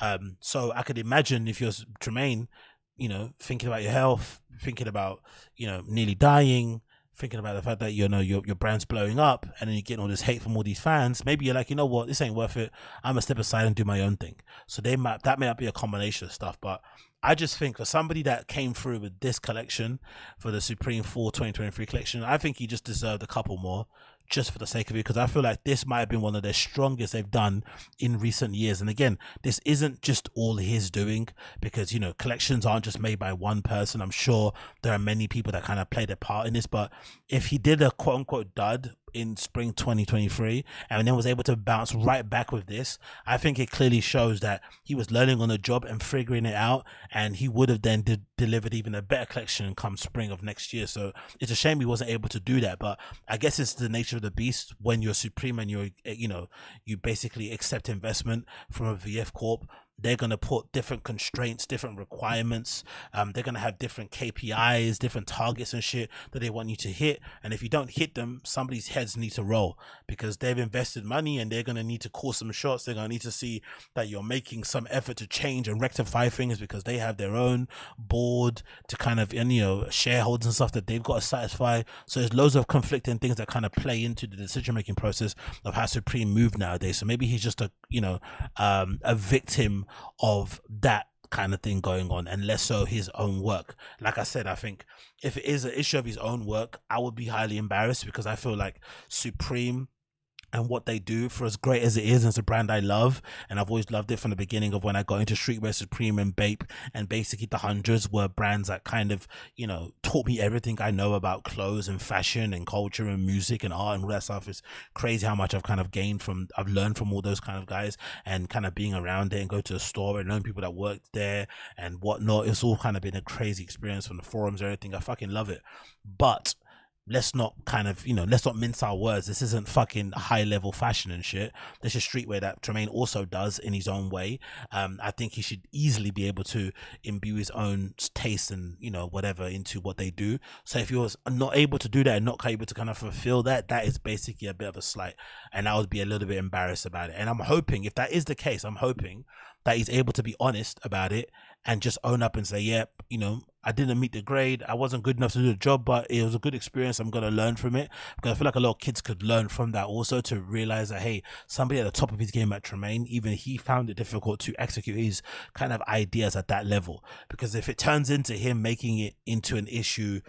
Um, so I could imagine if you're Tremaine, you know, thinking about your health, thinking about, you know, nearly dying, thinking about the fact that you know your your brand's blowing up and then you're getting all this hate from all these fans, maybe you're like, you know what, this ain't worth it. I'm gonna step aside and do my own thing. So they might that may not be a combination of stuff, but I just think for somebody that came through with this collection for the Supreme Fall 2023 collection, I think he just deserved a couple more just for the sake of it because I feel like this might have been one of their strongest they've done in recent years. And again, this isn't just all his doing because, you know, collections aren't just made by one person. I'm sure there are many people that kind of played a part in this, but if he did a quote unquote dud in spring 2023 and then was able to bounce right back with this i think it clearly shows that he was learning on the job and figuring it out and he would have then de- delivered even a better collection come spring of next year. So it's a shame he wasn't able to do that but i guess it's the nature of the beast. When you're supreme and you're eh, you know you basically accept investment from a vf corp they're going to put different constraints, different requirements. Um, they're going to have different KPIs, different targets and shit that they want you to hit. And if you don't hit them, somebody's heads need to roll because they've invested money and they're going to need to call some shots. They're going to need to see that you're making some effort to change and rectify things because they have their own board to kind of, and, you know, shareholders and stuff that they've got to satisfy. So there's loads of conflicting things that kind of play into the decision making process of how Supreme move nowadays. So maybe he's just a, you know, um, a victim of that kind of thing going on and less so his own work. Like I said, I think if it is an issue of his own work, I would be highly embarrassed because I feel like Supreme and what they do for as great as it is. it's a brand I love. And I've always loved it from the beginning of when I got into Streetwear Supreme and Bape and basically the hundreds were brands that kind of, you know, taught me everything I know about clothes and fashion and culture and music and art and all that stuff. It's crazy how much I've kind of gained from, I've learned from all those kind of guys and kind of being around there and go to a store and knowing people that worked there and whatnot. It's all kind of been a crazy experience from the forums and everything. I fucking love it. But let's not kind of you know let's not mince our words. This isn't fucking high level fashion and shit. This is streetwear that Tremaine also does in his own way. Um i think he should easily be able to imbue his own taste and you know whatever into what they do. So if was not able to do that and not able to kind of fulfill that that is basically a bit of a slight. And i would be a little bit embarrassed about it. And i'm hoping if that is the case i'm hoping that he's able to be honest about it and just own up and say, yep, yeah, you know, I didn't meet the grade. I wasn't good enough to do the job, but it was a good experience. I'm to learn from it because I feel like a lot of kids could learn from that also to realize that, hey, somebody at the top of his game at Tremaine, even he found it difficult to execute his kind of ideas at that level. Because if it turns into him making it into an issue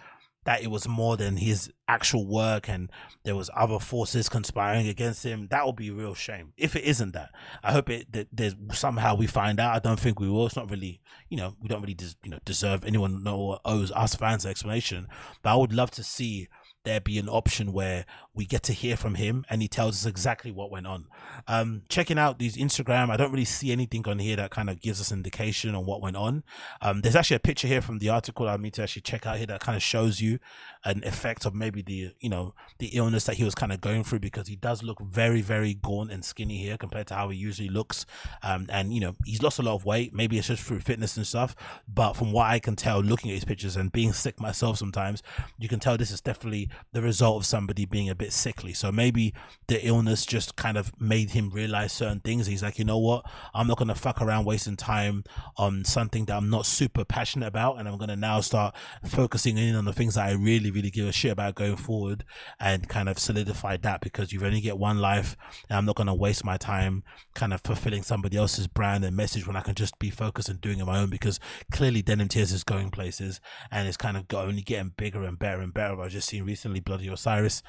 that it was more than his actual work and there was other forces conspiring against him that would be a real shame. If it isn't that i hope it that there's somehow we find out. I don't think we will. It's not really you know we don't really des- you know deserve anyone know owes us fans an explanation. But i would love to see there be an option where we get to hear from him and he tells us exactly what went on. Um, checking out these Instagram, I don't really see anything on here that kind of gives us indication on what went on. Um, there's actually a picture here from the article I need to actually check out here that kind of shows you an effect of maybe the, you know, the illness that he was kind of going through because he does look very, very gaunt and skinny here compared to how he usually looks. Um, and, you know, he's lost a lot of weight. Maybe it's just through fitness and stuff. But from what I can tell, looking at his pictures and being sick myself sometimes, you can tell this is definitely the result of somebody being a bit sickly. So maybe the illness just kind of made him realize certain things. He's like, you know what? I'm not going to fuck around wasting time on something that I'm not super passionate about. And I'm going to now start focusing in on the things that I really, really give a shit about going forward and kind of solidify that because you've only get one life and I'm not going to waste my time kind of fulfilling somebody else's brand and message when I can just be focused and doing it my own because clearly Denim Tears is going places and it's kind of only getting bigger and better and better. I've just seen recently Bloody Osiris,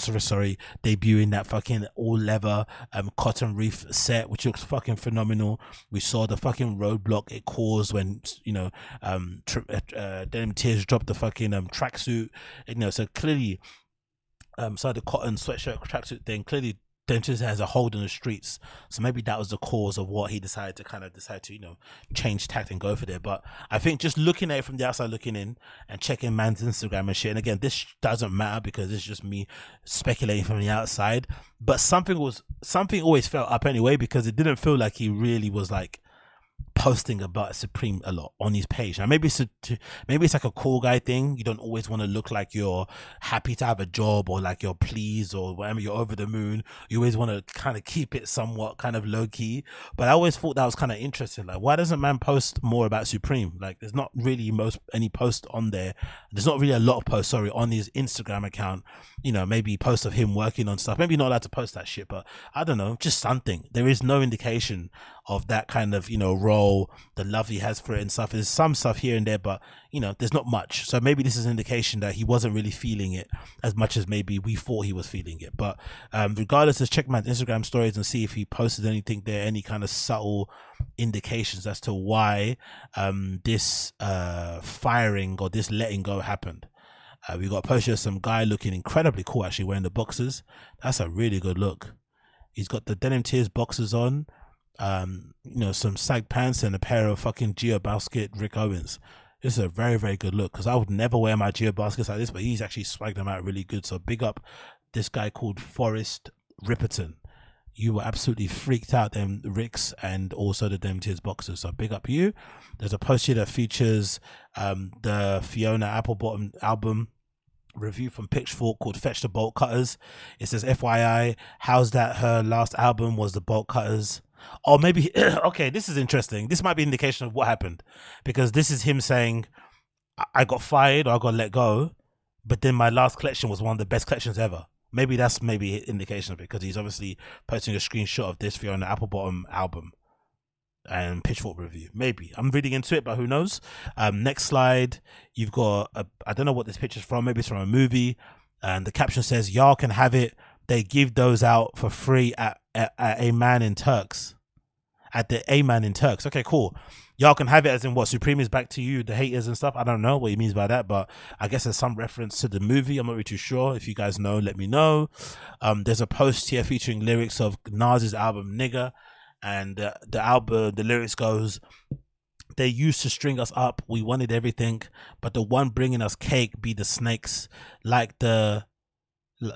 Osiris, sorry, debuting that fucking all leather um cotton wreath set, which looks fucking phenomenal. We saw the fucking roadblock it caused when you know um uh, uh Denim Tears dropped the fucking um tracksuit. You know, so clearly um, so the cotton sweatshirt tracksuit thing clearly Dentist has a hold in the streets. So maybe that was the cause of what he decided to kind of decide to, you know, change tact and go for there. But I think just looking at it from the outside looking in and checking man's Instagram and shit. And again, this doesn't matter because it's just me speculating from the outside. But something was, something always felt up anyway because it didn't feel like he really was like, posting about Supreme a lot on his page. Now maybe it's a, maybe it's like a cool guy thing. You don't always want to look like you're happy to have a job or like you're pleased or whatever. You're over the moon. You always want to kind of keep it somewhat kind of low key. But I always thought that was kind of interesting. Like, why doesn't man post more about Supreme? Like, there's not really most any post on there. There's not really a lot of posts. Sorry, on his Instagram account. You know, maybe posts of him working on stuff. Maybe not allowed to post that shit, but I don't know, just something. There is no indication of that kind of you know role, the love he has for it and stuff. There's some stuff here and there, but you know, there's not much. So maybe this is an indication that he wasn't really feeling it as much as maybe we thought he was feeling it. But um, regardless, let's check my Instagram stories and see if he posted anything there, any kind of subtle indications as to why um, this uh, firing or this letting go happened. Uh, we got a poster of some guy looking incredibly cool, actually wearing the boxers. That's a really good look. He's got the denim tears boxers on, um, you know, some sag pants and a pair of fucking Geo Basket Rick Owens. This is a very, very good look because I would never wear my Geo Baskets like this, but he's actually swagged them out really good. So big up this guy called Forrest Ripperton. You were absolutely freaked out them Ricks and also the Denim Tears boxers. So big up you. There's a post here that features um, the Fiona Applebottom album review from Pitchfork called Fetch the Bolt Cutters. It says, FYI, how's that her last album was the Bolt Cutters? Or maybe, okay, this is interesting. This might be indication of what happened because this is him saying, I got fired or I got let go, but then my last collection was one of the best collections ever. Maybe that's maybe indication of it because he's obviously posting a screenshot of this for on the apple bottom album and Pitchfork review. Maybe I'm reading into it, but who knows? Um, next slide, you've got I don't know what this picture's from. Maybe it's from a movie, and the caption says, "Y'all can have it." They give those out for free at, a man in Turks. At the A man in Turks. Okay, cool. Y'all can have it as in what Supreme is back to you, the haters and stuff. I don't know what he means by that, but I guess there's some reference to the movie. I'm not really too sure. If you guys know, let me know. Um, there's a post here featuring lyrics of Nas's album Nigga and uh, the album the lyrics goes they used to string us up we wanted everything but the one bringing us cake be the snakes like the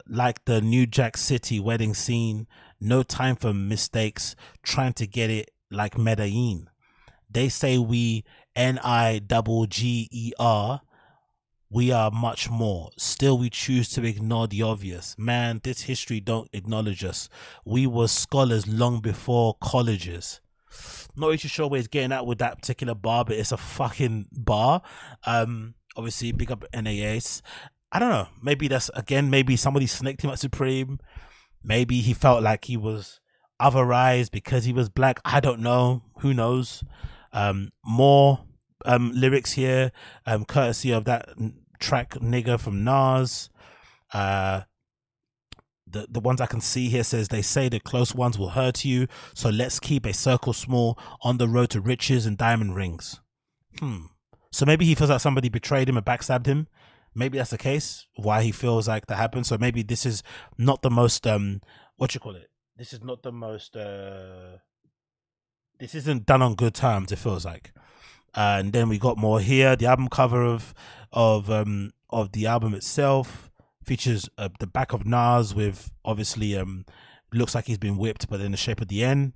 like the new jack city wedding scene no time for mistakes trying to get it like medellin they say we n-i double g-e-r we are much more. Still, we choose to ignore the obvious. Man, this history don't acknowledge us. We were scholars long before colleges. Not really sure where he's getting at with that particular bar, but it's a fucking bar. Um, obviously, big up NAS. I don't know. Maybe that's again. Maybe somebody snaked him at Supreme. Maybe he felt like he was otherized because he was black. I don't know. Who knows? Um, more um lyrics here, um, courtesy of that track nigger from Nas. Uh, the, the ones I can see here says they say the close ones will hurt you, so let's keep a circle small on the road to riches and diamond rings. Hmm. So maybe he feels like somebody betrayed him and backstabbed him. Maybe that's the case. Why he feels like that happened. So maybe this is not the most um what you call it. This is not the most uh this isn't done on good terms, it feels like and then we got more here. The album cover of of um of the album itself features uh, the back of Nas with obviously um looks like he's been whipped, but in the shape of the N,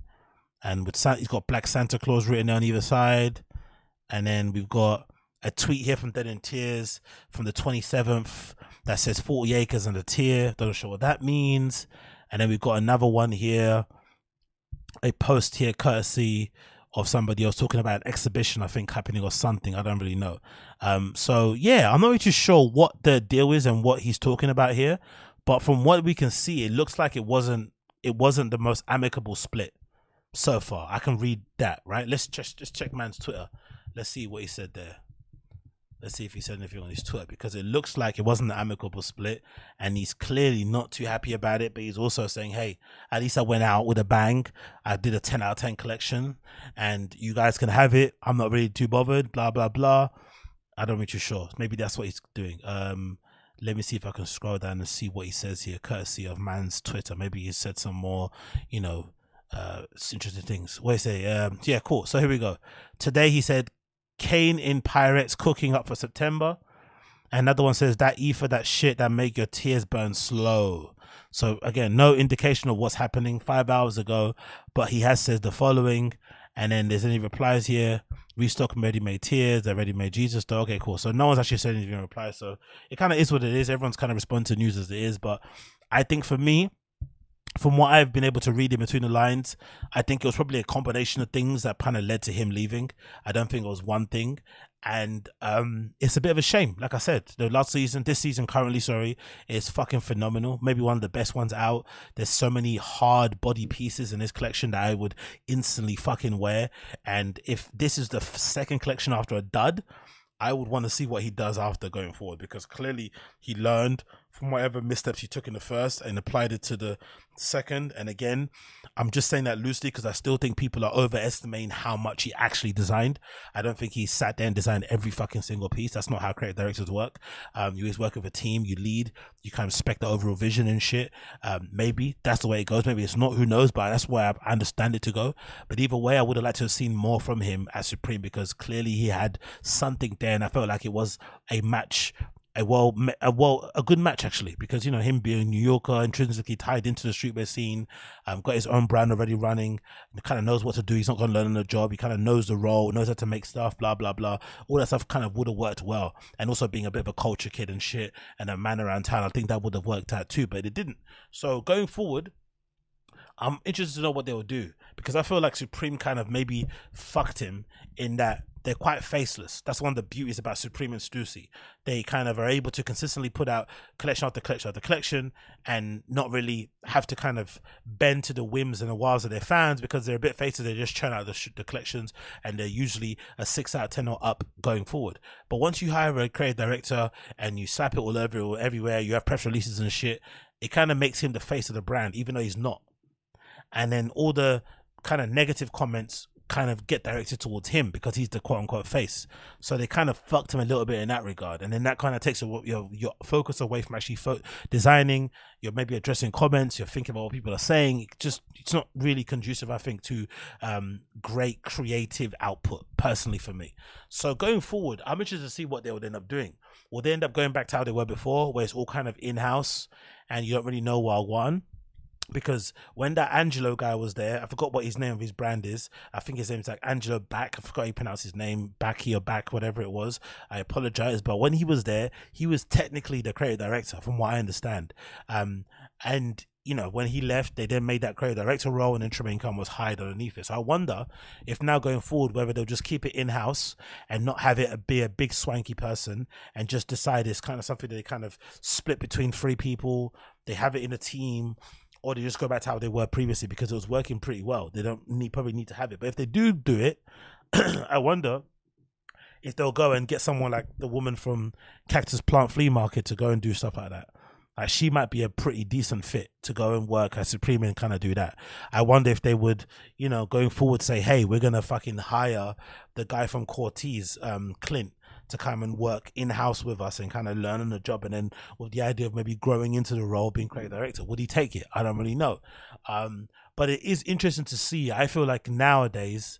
and with Santa, he's got Black Santa Claus written on either side, and then we've got a tweet here from Denim Tears from the 27th that says 40 acres and a tear. Don't sure what that means. And then we've got another one here, a post here courtesy of somebody else talking about an exhibition, I think, happening or something. I don't really know. Um, so yeah, I'm not really sure what the deal is and what he's talking about here. But from what we can see, it looks like it wasn't it wasn't the most amicable split so far. I can read that, right? Let's just just check man's Twitter. Let's see what he said there. Let's see if he said anything on his Twitter because it looks like it wasn't an amicable split, and he's clearly not too happy about it. But he's also saying, "Hey, at least I went out with a bang. I did a ten out of ten collection, and you guys can have it. I'm not really too bothered." Blah blah blah. I don't really too sure. Maybe that's what he's doing. Um, let me see if I can scroll down and see what he says here, courtesy of man's Twitter. Maybe he said some more, you know, uh, interesting things. What he say? Um, yeah, cool. So here we go. Today he said Kane in Pirates cooking up for September. Another one says that ether, that shit that make your tears burn slow. So again, no indication of what's happening five hours ago, but he has said the following. And then there's any replies here. Restock ready made tears. They ready made Jesus though. Okay, cool. So no one's actually said anything in reply. So it kind of is what it is. Everyone's kind of responding to news as it is. But I think for me, from what I've been able to read in between the lines, I think it was probably a combination of things that kind of led to him leaving. I don't think it was one thing. And um, it's a bit of a shame. Like I said, the last season, this season currently, sorry, is fucking phenomenal. Maybe one of the best ones out. There's so many hard body pieces in this collection that I would instantly fucking wear. And if this is the second collection after a dud, I would want to see what he does after going forward because clearly he learned from whatever missteps he took in the first and applied it to the second. And again, I'm just saying that loosely because I still think people are overestimating how much he actually designed. I don't think he sat there and designed every fucking single piece. That's not how creative directors work. Um, you always work with a team, you lead, you kind of expect the overall vision and shit. Um, maybe that's the way it goes. Maybe it's not, who knows, but that's where I understand it to go. But either way, I would have liked to have seen more from him as Supreme because clearly he had something there and I felt like it was a match a well, a well, a good match actually, because you know him being a New Yorker, intrinsically tied into the streetwear scene, um, got his own brand already running, kind of knows what to do. He's not going to learn on the job. He kind of knows the role, knows how to make stuff, blah blah blah. All that stuff kind of would have worked well, and also being a bit of a culture kid and shit, and a man around town, I think that would have worked out too, but it didn't. So going forward, I'm interested to know what they will do because I feel like Supreme kind of maybe fucked him in that they're quite faceless. That's one of the beauties about Supreme and Stussy. They kind of are able to consistently put out collection after collection after collection and not really have to kind of bend to the whims and the wiles of their fans because they're a bit faceless. They just churn out the, the collections and they're usually a six out of 10 or up going forward. But once you hire a creative director and you slap it all over everywhere, you have press releases and shit, it kind of makes him the face of the brand, even though he's not and then all the kind of negative comments kind of get directed towards him because he's the quote unquote face. So they kind of fucked him a little bit in that regard, and then that kind of takes your your, your focus away from actually fo- designing. You're maybe addressing comments. You're thinking about what people are saying. It just it's not really conducive, I think, to um, great creative output. Personally, for me. So going forward, I'm interested to see what they would end up doing. Will they end up going back to how they were before, where it's all kind of in house and you don't really know what one? Because when that Angelo guy was there, I forgot what his name of his brand is. I think his name is like Angelo Back. I forgot how you pronounce his name, Backy or Back, whatever it was. I apologize, but when he was there, he was technically the creative director, from what I understand. Um, and you know, when he left, they then made that creative director role, and then Tremaine Khan was hired underneath it. So I wonder if now going forward, whether they'll just keep it in house and not have it be a big swanky person, and just decide it's kind of something they kind of split between three people. They have it in a team, or they just go back to how they were previously because it was working pretty well. They don't need probably need to have it, but if they do do it, I wonder if they'll go and get someone like the woman from Cactus Plant Flea Market to go and do stuff like that. Like she might be a pretty decent fit to go and work at Supreme and kind of do that. I wonder if they would, you know, going forward say, hey, we're gonna fucking hire the guy from Corteiz, um, Clint, to come and work in house with us and kind of learn on the job. And then with the idea of maybe growing into the role, being creative director, would he take it? I don't really know. Um, but it is interesting to see. I feel like nowadays,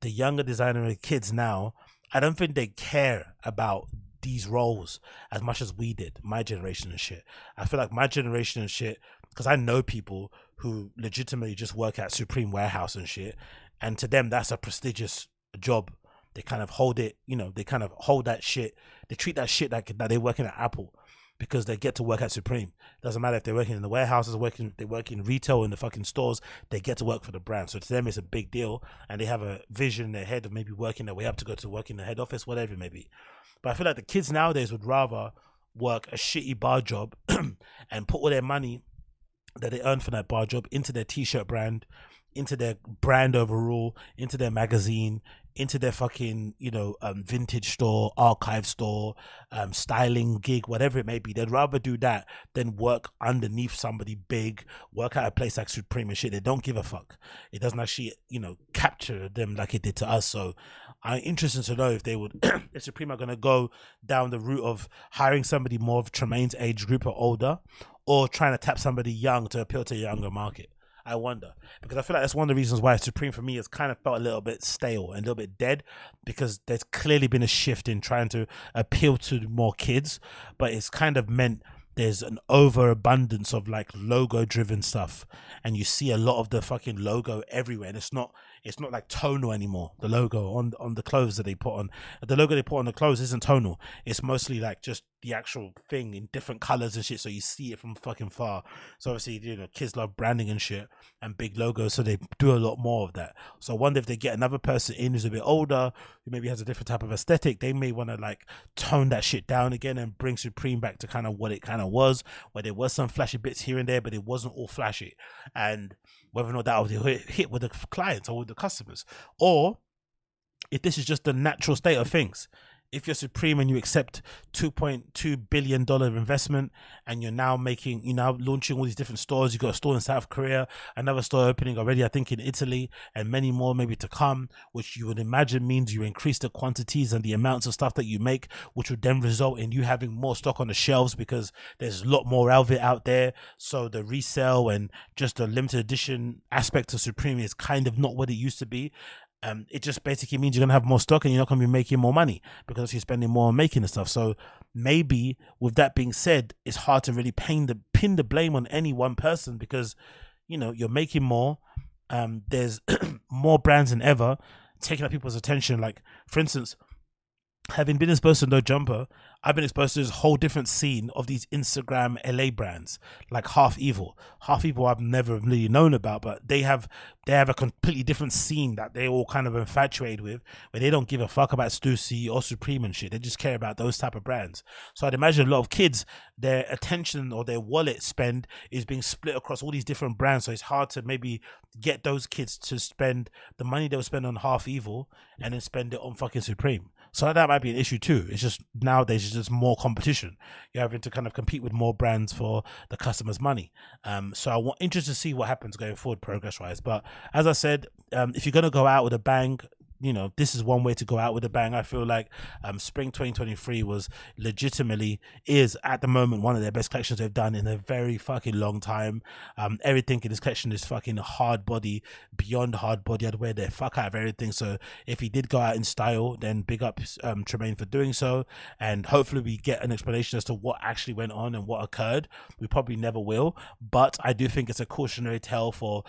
the younger designer kids now, I don't think they care about these roles as much as we did, my generation and shit. I feel like my generation and shit, because I know people who legitimately just work at Supreme Warehouse and shit, and to them that's a prestigious job they kind of hold it, you know, they kind of hold that shit. They treat that shit like that they're working at Apple because they get to work at Supreme. Doesn't matter if they're working in the warehouses, working they work in retail in the fucking stores, they get to work for the brand. So to them it's a big deal and they have a vision in their head of maybe working their way up to go to work in the head office, whatever it may be. But I feel like the kids nowadays would rather work a shitty bar job and put all their money that they earn from that bar job into their t-shirt brand into their brand overall, into their magazine, into their fucking, you know, um, vintage store, archive store, um, styling gig, whatever it may be. They'd rather do that than work underneath somebody big, work at a place like Supreme and shit. They don't give a fuck. It doesn't actually, you know, capture them like it did to us. So I'm interested to know if they would, if Supreme are going to go down the route of hiring somebody more of Tremaine's age group or older, or trying to tap somebody young to appeal to a younger market. I wonder because I feel like that's one of the reasons why Supreme for me has kind of felt a little bit stale and a little bit dead because there's clearly been a shift in trying to appeal to more kids, but it's kind of meant there's an overabundance of like logo driven stuff and you see a lot of the fucking logo everywhere and it's not it's not like tonal anymore. The logo on on the clothes that they put on the logo they put on the clothes isn't tonal. It's mostly like just the actual thing in different colors and shit, so you see it from fucking far. So obviously, you know, kids love branding and shit and big logos, so they do a lot more of that. So I wonder if they get another person in who's a bit older, who maybe has a different type of aesthetic, they may want to like tone that shit down again and bring Supreme back to kind of what it kind of was, where there was some flashy bits here and there, but it wasn't all flashy. And whether or not that would hit with the clients or with the customers, or if this is just the natural state of things. If you're Supreme and you accept 2.2 billion dollar investment and you're now making you're now launching all these different stores you've got a store in South Korea another store opening already I think in Italy and many more maybe to come which you would imagine means you increase the quantities and the amounts of stuff that you make which would then result in you having more stock on the shelves because there's a lot more of it out there. So the resale and just the limited edition aspect of Supreme is kind of not what it used to be um, it just basically means you're gonna have more stock and you're not gonna be making more money because you're spending more on making the stuff. So maybe with that being said, it's hard to really pin the pin the blame on any one person because you know you're making more. Um, there's more brands than ever taking up people's attention. Like for instance, having been exposed to No Jumper, I've been exposed to this whole different scene of these Instagram LA brands like Half Evil. Half Evil I've never really known about, but they have they have a completely different scene that they all kind of infatuated with, where they don't give a fuck about Stussy or Supreme and shit. They just care about those type of brands. So I'd imagine a lot of kids, their attention or their wallet spend is being split across all these different brands. So it's hard to maybe get those kids to spend the money they'll spend on Half Evil and then spend it on fucking Supreme. So that might be an issue too. It's just nowadays it's just more competition. You're having to kind of compete with more brands for the customer's money. Um, so I want interested to see what happens going forward, progress wise. But as I said, um, if you're gonna go out with a bang, you know, this is one way to go out with a bang. I feel like um, spring 2023 was legitimately is at the moment one of their best collections they've done in a very fucking long time. Um, everything in this collection is fucking hard body, beyond hard body. I'd wear the fuck out of everything. So if he did go out in style, then big up um, Tremaine for doing so. And hopefully we get an explanation as to what actually went on and what occurred. We probably never will, but I do think it's a cautionary tale for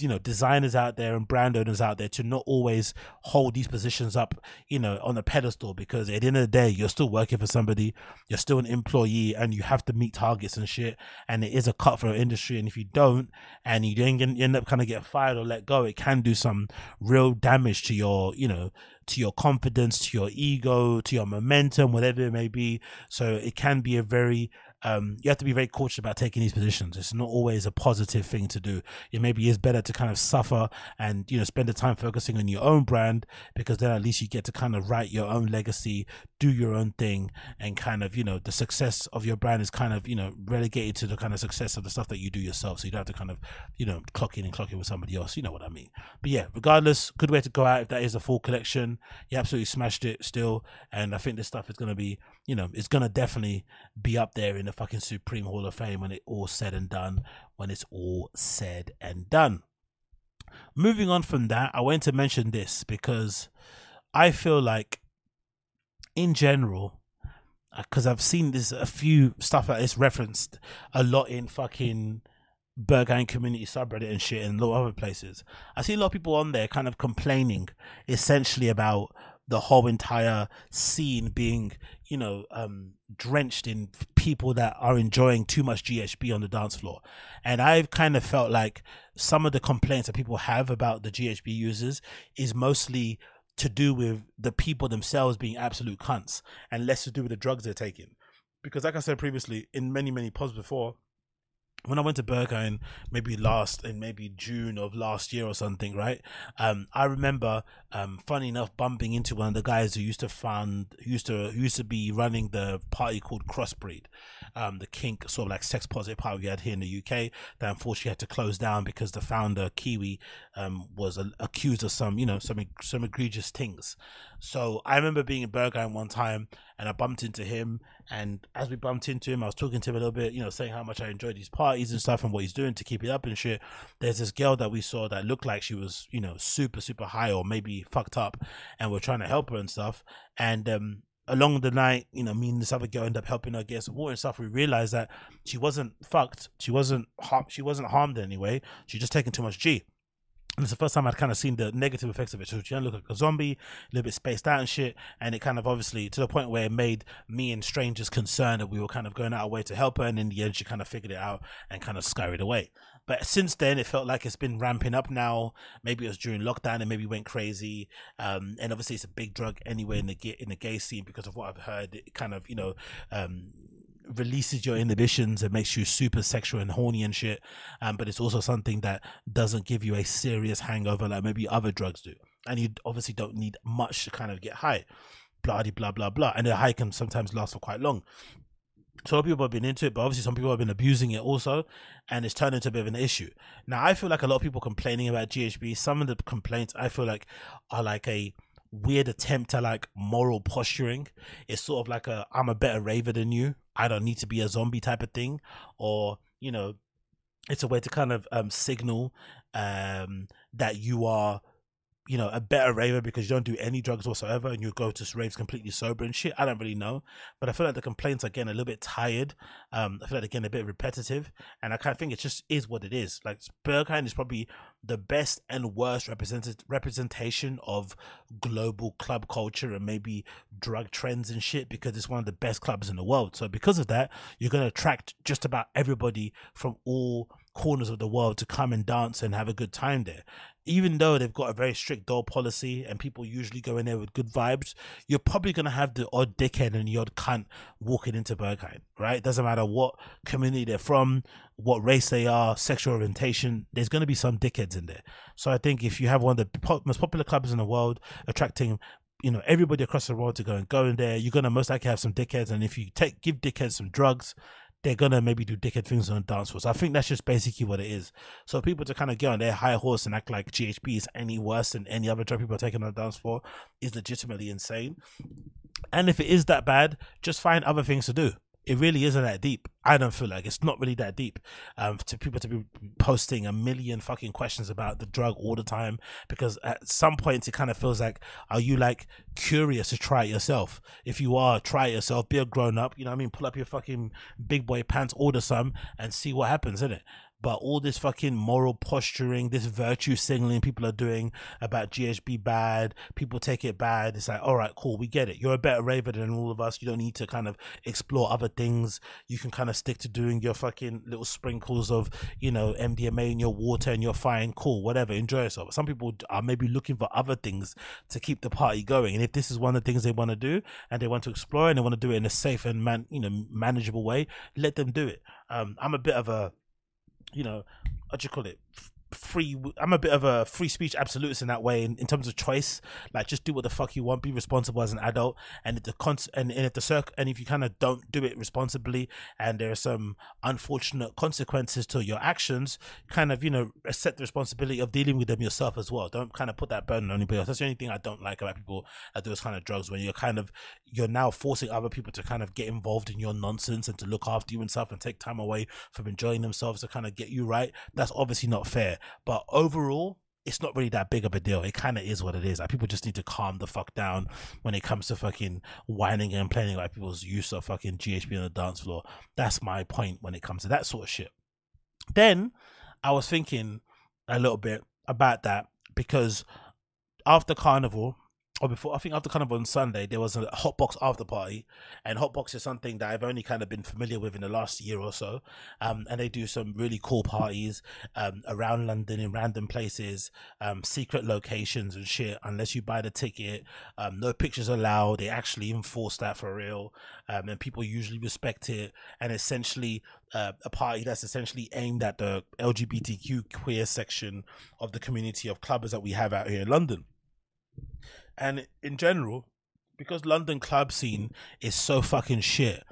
you know designers out there and brand owners out there to not always hold these positions up, you know, on a pedestal because at the end of the day, you're still working for somebody, you're still an employee, and you have to meet targets and shit. And it is a cutthroat industry, and if you don't, and you then end up kind of get fired or let go, it can do some real damage to your, you know, to your confidence, to your ego, to your momentum, whatever it may be. So it can be a very um, you have to be very cautious about taking these positions. It's not always a positive thing to do. It maybe is better to kind of suffer and you know spend the time focusing on your own brand because then at least you get to kind of write your own legacy, do your own thing, and kind of you know the success of your brand is kind of you know relegated to the kind of success of the stuff that you do yourself. So you don't have to kind of you know clock in and clock in with somebody else. You know what I mean? But yeah, regardless, good way to go out if that is a full collection. You absolutely smashed it still, and I think this stuff is gonna be you know it's gonna definitely be up there in the fucking Supreme Hall of Fame when it all said and done. When it's all said and done. Moving on from that, I want to mention this because I feel like, in general, because uh, I've seen this a few stuff like this referenced a lot in fucking Berghain community subreddit and shit and a lot of other places. I see a lot of people on there kind of complaining essentially about the whole entire scene being, you know, um, drenched in people that are enjoying too much GHB on the dance floor. And I've kind of felt like some of the complaints that people have about the GHB users is mostly to do with the people themselves being absolute cunts and less to do with the drugs they're taking. Because, like I said previously, in many, many pods before, when I went to Berghain, maybe last in maybe June of last year or something, right? Um, I remember, um, funny enough, bumping into one of the guys who used to who used to, used to be running the party called Crossbreed, um, the kink sort of like sex positive party we had here in the UK that unfortunately had to close down because the founder Kiwi, um, was a- accused of some, you know, some some egregious things. So I remember being in Berghain one time and I bumped into him. And as we bumped into him, I was talking to him a little bit, you know, saying how much I enjoyed these parties and stuff and what he's doing to keep it up and shit. There's this girl that we saw that looked like she was, you know, super, super high or maybe fucked up. And we're trying to help her and stuff. And, um, along the night, you know, me and this other girl end up helping her get some water and stuff. We realized that she wasn't fucked. She wasn't har- she wasn't harmed anyway. She just taking too much G. And it's the first time I'd kind of seen the negative effects of it. So she looked like a zombie, a little bit spaced out and shit. And it kind of obviously to the point where it made me and strangers concerned that we were kind of going out of way to help her. And in the end, she kind of figured it out and kind of scurried away. But since then, it felt like it's been ramping up now. Maybe it was during lockdown and maybe went crazy. Um, and obviously, it's a big drug anyway in the in the gay scene because of what I've heard. It kind of you know um, releases your inhibitions and makes you super sexual and horny and shit. Um, but it's also something that doesn't give you a serious hangover like maybe other drugs do. And you obviously don't need much to kind of get high. blah blah blah blah, and the high can sometimes last for quite long. So a lot of people have been into it, but obviously some people have been abusing it also, and it's turned into a bit of an issue. Now I feel like a lot of people complaining about GHB. Some of the complaints I feel like are like a weird attempt at like moral posturing. It's sort of like a I'm a better raver than you. I don't need to be a zombie type of thing, or you know, it's a way to kind of um, signal um, that you are you know, a better raver because you don't do any drugs whatsoever and you go to raves completely sober and shit. I don't really know. But I feel like the complaints are getting a little bit tired. Um, I feel like they're getting a bit repetitive. And I kind of think it just is what it is. Like Berghain is probably the best and worst represented representation of global club culture and maybe drug trends and shit because it's one of the best clubs in the world. So because of that, you're gonna attract just about everybody from all corners of the world to come and dance and have a good time there. Even though they've got a very strict door policy and people usually go in there with good vibes, you're probably going to have the odd dickhead and the odd cunt walking into Berghain, right? Doesn't matter what community they're from, what race they are, sexual orientation, there's going to be some dickheads in there. So I think if you have one of the most popular clubs in the world attracting you know everybody across the world to go and go in there you're gonna most likely have some dickheads and if you take give dickheads some drugs they're gonna maybe do dickhead things on dance floor. So I think that's just basically what it is. So people to kind of get on their high horse and act like GHB is any worse than any other drug people are taking on the dance floor is legitimately insane. And if it is that bad, just find other things to do it really isn't that deep. I don't feel like it's not really that deep. Um, to people to be posting a million fucking questions about the drug all the time because at some point it kind of feels like, are you like curious to try it yourself? If you are, try it yourself. Be a grown up. You know what I mean? Pull up your fucking big boy pants, order some, and see what happens. In it but all this fucking moral posturing, this virtue signaling people are doing about GHB bad, people take it bad. It's like, all right, cool, we get it. You're a better raver than all of us. You don't need to kind of explore other things. You can kind of stick to doing your fucking little sprinkles of, you know, MDMA in your water and you're fine, cool, whatever, enjoy yourself. Some people are maybe looking for other things to keep the party going. And if this is one of the things they want to do and they want to explore and they want to do it in a safe and man, you know, manageable way, let them do it. Um, I'm a bit of a you know, what do you call it? Free i'm a bit of a free speech absolutist in that way in, in terms of choice. Like just do what the fuck you want be responsible as an adult. And if the con and, and if the circ and if you kind of don't do it responsibly and there are some unfortunate consequences to your actions kind of you know accept the responsibility of dealing with them yourself as well. Don't kind of put that burden on anybody else. That's the only thing i don't like about people do those kind of drugs when you're kind of you're now forcing other people to kind of get involved in your nonsense and to look after you and stuff and take time away from enjoying themselves to kind of get you right. That's obviously not fair but overall, it's not really that big of a deal. It kind of is what it is. Like people just need to calm the fuck down when it comes to fucking whining and complaining about people's use of fucking GHB on the dance floor. That's my point when it comes to that sort of shit. Then I was thinking a little bit about that because after Carnival, or before I think after kind of on Sunday there was a hotbox after party, and hotbox is something that I've only kind of been familiar with in the last year or so. Um, and they do some really cool parties um, around London in random places, um, secret locations and shit. Unless you buy the ticket, um, no pictures allowed. They actually enforce that for real, um, and people usually respect it. And essentially, uh, a party that's essentially aimed at the LGBTQ queer section of the community of clubbers that we have out here in London. And in general, because London club scene is so fucking shit,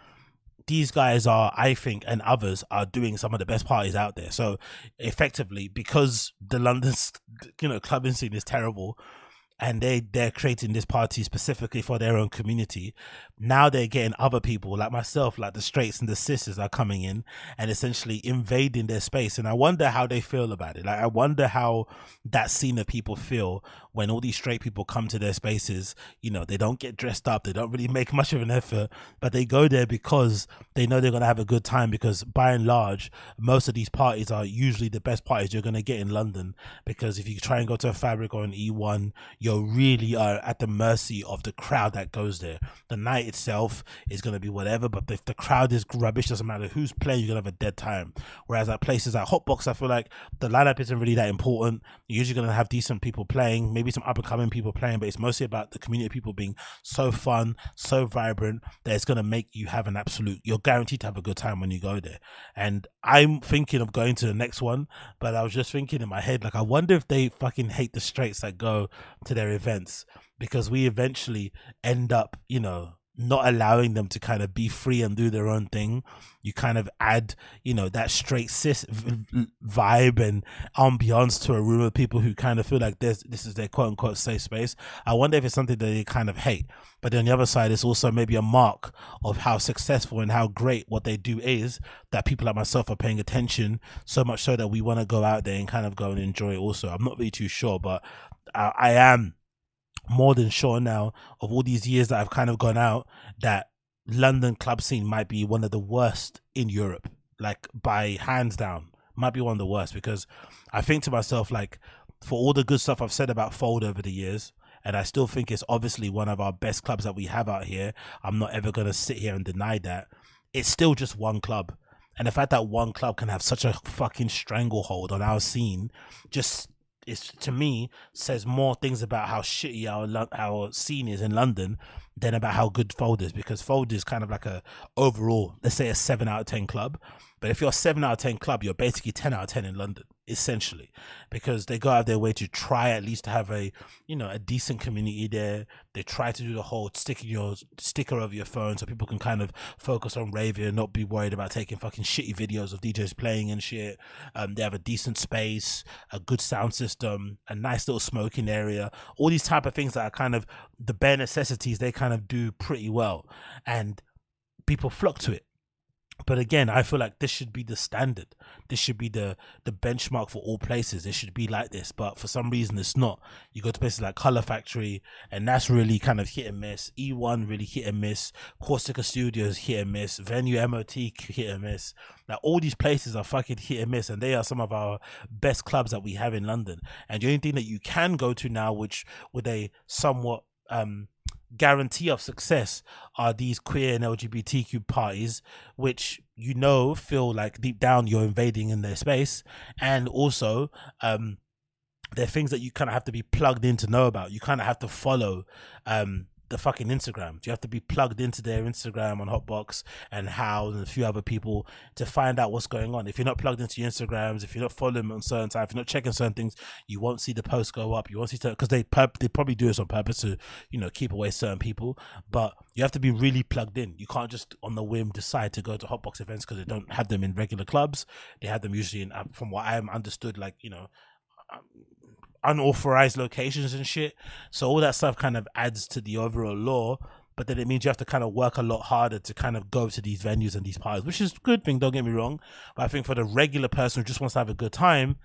these guys are, I think, and others are doing some of the best parties out there. So effectively, because the London, you know, clubbing scene is terrible, and they they're creating this party specifically for their own community. Now they're getting other people like myself like the straights and the sisters are coming in and essentially invading their space. And i wonder how they feel about it. Like i wonder how that scene of people feel when all these straight people come to their spaces. You know they don't get dressed up. They don't really make much of an effort but they go there because they know they're going to have a good time because by and large most of these parties are usually the best parties you're going to get in london. Because if you try and go to a fabric or an e1 you really are at the mercy of the crowd that goes there. The night itself is going to be whatever, but if the crowd is rubbish, doesn't matter who's playing, you're going to have a dead time. Whereas at places like Hotbox, I feel like the lineup isn't really that important. You're usually going to have decent people playing, maybe some up and coming people playing, but it's mostly about the community of people being so fun, so vibrant that it's going to make you have an absolute, you're guaranteed to have a good time when you go there. And I'm thinking of going to the next one, but I was just thinking in my head, like, I wonder if they fucking hate the straights that go to their events because we eventually end up, you know, not allowing them to kind of be free and do their own thing. You kind of add, you know, that straight cis vibe and ambiance to a room of people who kind of feel like this this is their quote unquote safe space. I wonder if it's something that they kind of hate. But on the other side, it's also maybe a mark of how successful and how great what they do is that people like myself are paying attention so much so that we want to go out there and kind of go and enjoy it also. I'm not really too sure, but I, I am more than sure now of all these years that I've kind of gone out that London club scene might be one of the worst in Europe, like by hands down, might be one of the worst because I think to myself, like, for all the good stuff I've said about Fold over the years, and I still think it's obviously one of our best clubs that we have out here. I'm not ever going to sit here and deny that. It's still just one club. And the fact that one club can have such a fucking stranglehold on our scene just is to me says more things about how shitty our our scene is in London than about how good Fold is because Fold is kind of like a overall let's say a seven out of ten club, but if you're a seven out of ten club, you're basically ten out of ten in London essentially because they go out of their way to try at least to have a you know a decent community there. They try to do the whole sticking your sticker over your phone so people can kind of focus on raving and not be worried about taking fucking shitty videos of djs playing and shit. Um, they have a decent space a good sound system a nice little smoking area all these type of things that are kind of the bare necessities they kind of do pretty well. And people flock to it but again, I feel like this should be the standard. This should be the the benchmark for all places. It should be like this, but for some reason it's not. You go to places like Color Factory, and that's really kind of hit and miss. E1 really hit and miss. Corsica Studios hit and miss. Venue MOT hit and miss. Now all these places are fucking hit and miss, and they are some of our best clubs that we have in London. And the only thing that you can go to now, which with a somewhat um guarantee of success are these queer and LGBTQ parties, which you know feel like deep down you're invading in their space, and also um, they're things that you kind of have to be plugged in to know about. You kind of have to follow um, the fucking Instagram. You have to be plugged into their Instagram on Hotbox and How and a few other people to find out what's going on. If you're not plugged into your Instagrams, if you're not following on certain time, if you're not checking certain things, you won't see the post go up. You won't see because they they probably do this on purpose to you know keep away certain people. But you have to be really plugged in. You can't just on the whim decide to go to Hotbox events because they don't have them in regular clubs. They have them usually in, uh, from what I am understood, like you know um, unauthorized locations and shit. So all that stuff kind of adds to the overall law. But then it means you have to kind of work a lot harder to kind of go to these venues and these parties, which is a good thing. Don't get me wrong. But I think for the regular person who just wants to have a good time,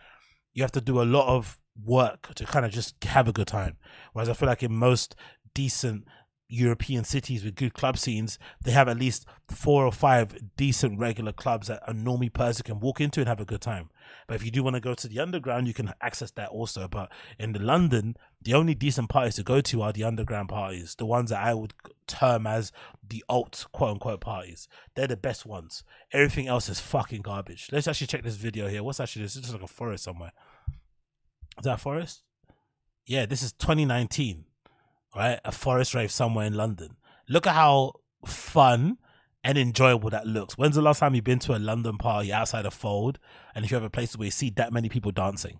you have to do a lot of work to kind of just have a good time. Whereas I feel like in most decent European cities with good club scenes, they have at least four or five decent regular clubs that a normie person can walk into and have a good time. But if you do want to go to the underground, you can access that also. But in the London, the only decent parties to go to are the underground parties, the ones that I would term as the alt quote unquote parties. They're the best ones. Everything else is fucking garbage. Let's actually check this video here. What's actually this? This is like a forest somewhere. Is that a forest? Yeah, this is 2019 right? A forest rave somewhere in London. Look at how fun and enjoyable that looks. When's the last time you've been to a London party outside of Fold? And if you have a place where you see that many people dancing,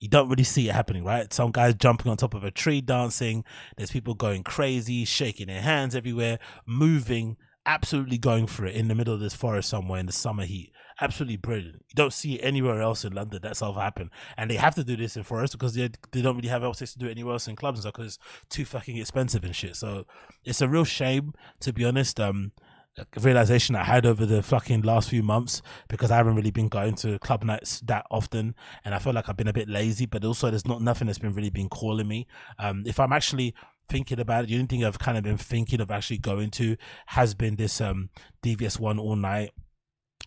you don't really see it happening, right? Some guys jumping on top of a tree dancing. There's people going crazy, shaking their hands everywhere, moving, absolutely going for it in the middle of this forest somewhere in the summer heat absolutely brilliant. You don't see it anywhere else in London that's ever happened, and they have to do this in forests because they they don't really have else to do it anywhere else in clubs and stuff because it's too fucking expensive and shit. So it's a real shame, to be honest. Um, realization I had over the fucking last few months because I haven't really been going to club nights that often and I feel like I've been a bit lazy but also there's not nothing that's been really been calling me. Um if I'm actually thinking about it the only thing I've kind of been thinking of actually going to has been this um DVS1 all night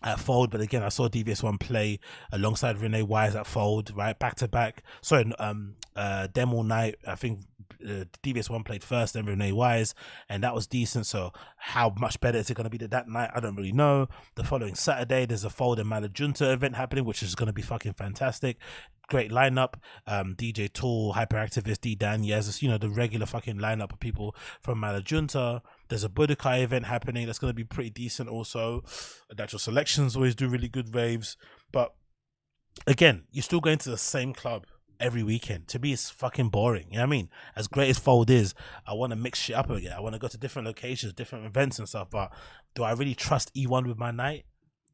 at Fold, but again, I saw DVS1 play alongside Rene Wise at Fold, right back to back. Sorry, um, uh, demo night. I think uh, DVS1 played first, then Rene Wise, and that was decent. So, how much better is it going to be that night? I don't really know. The following Saturday, there's a Fold and Malajunta event happening, which is going to be fucking fantastic. Great lineup. Um, DJ Tool, Hyperaktivist, D Dan, yes, you know the regular fucking lineup of people from Malajunta. There's a Budokai event happening that's going to be pretty decent. Also, Natural Selections always do really good raves, but again, you're still going to the same club every weekend. To me, it's fucking boring. You know what I mean? As great as Fold is, I want to mix shit up again. I want to go to different locations, different events and stuff. But do I really trust E1 with my night?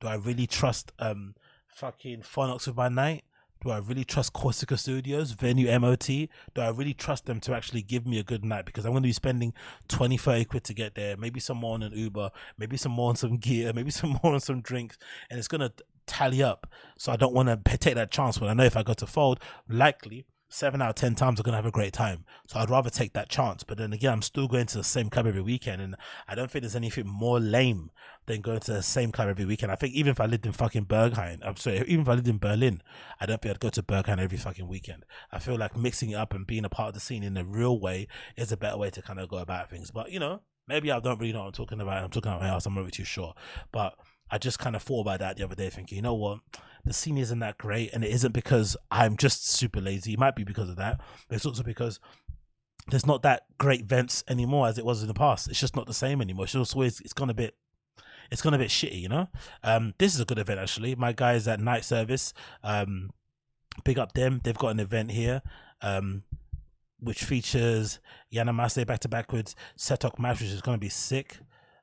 Do I really trust um fucking Phonox with my night? Do I really trust Corsica Studios, Venue MOT? Do I really trust them to actually give me a good night? Because I'm going to be spending 20, 30 quid to get there, maybe some more on an Uber, maybe some more on some gear, maybe some more on some drinks, and it's going to tally up. So I don't want to take that chance when I know if I go to Fold, likely seven out of ten times I'm gonna have a great time. So I'd rather take that chance. But then again, I'm still going to the same club every weekend, and I don't think there's anything more lame than going to the same club every weekend. I think even if I lived in fucking Berghain, I'm sorry, even if I lived in Berlin, I don't think I'd go to Berghain every fucking weekend. I feel like mixing it up and being a part of the scene in a real way is a better way to kind of go about things. But you know, maybe I don't really know what I'm talking about. I'm talking about my house. I'm not really too sure, but. I just kind of thought about that the other day, thinking, you know what, the scene isn't that great, and it isn't because I'm just super lazy. It might be because of that, it's also because there's not that great vents anymore as it was in the past. It's just not the same anymore. It's just always it's gone a bit it's gone a bit shitty, you know. Um, this is a good event actually. My guys at Night Service, um, big up them. They've got an event here. Um, which features Yana Masse back to backwards, Setok Match, which is going to be sick.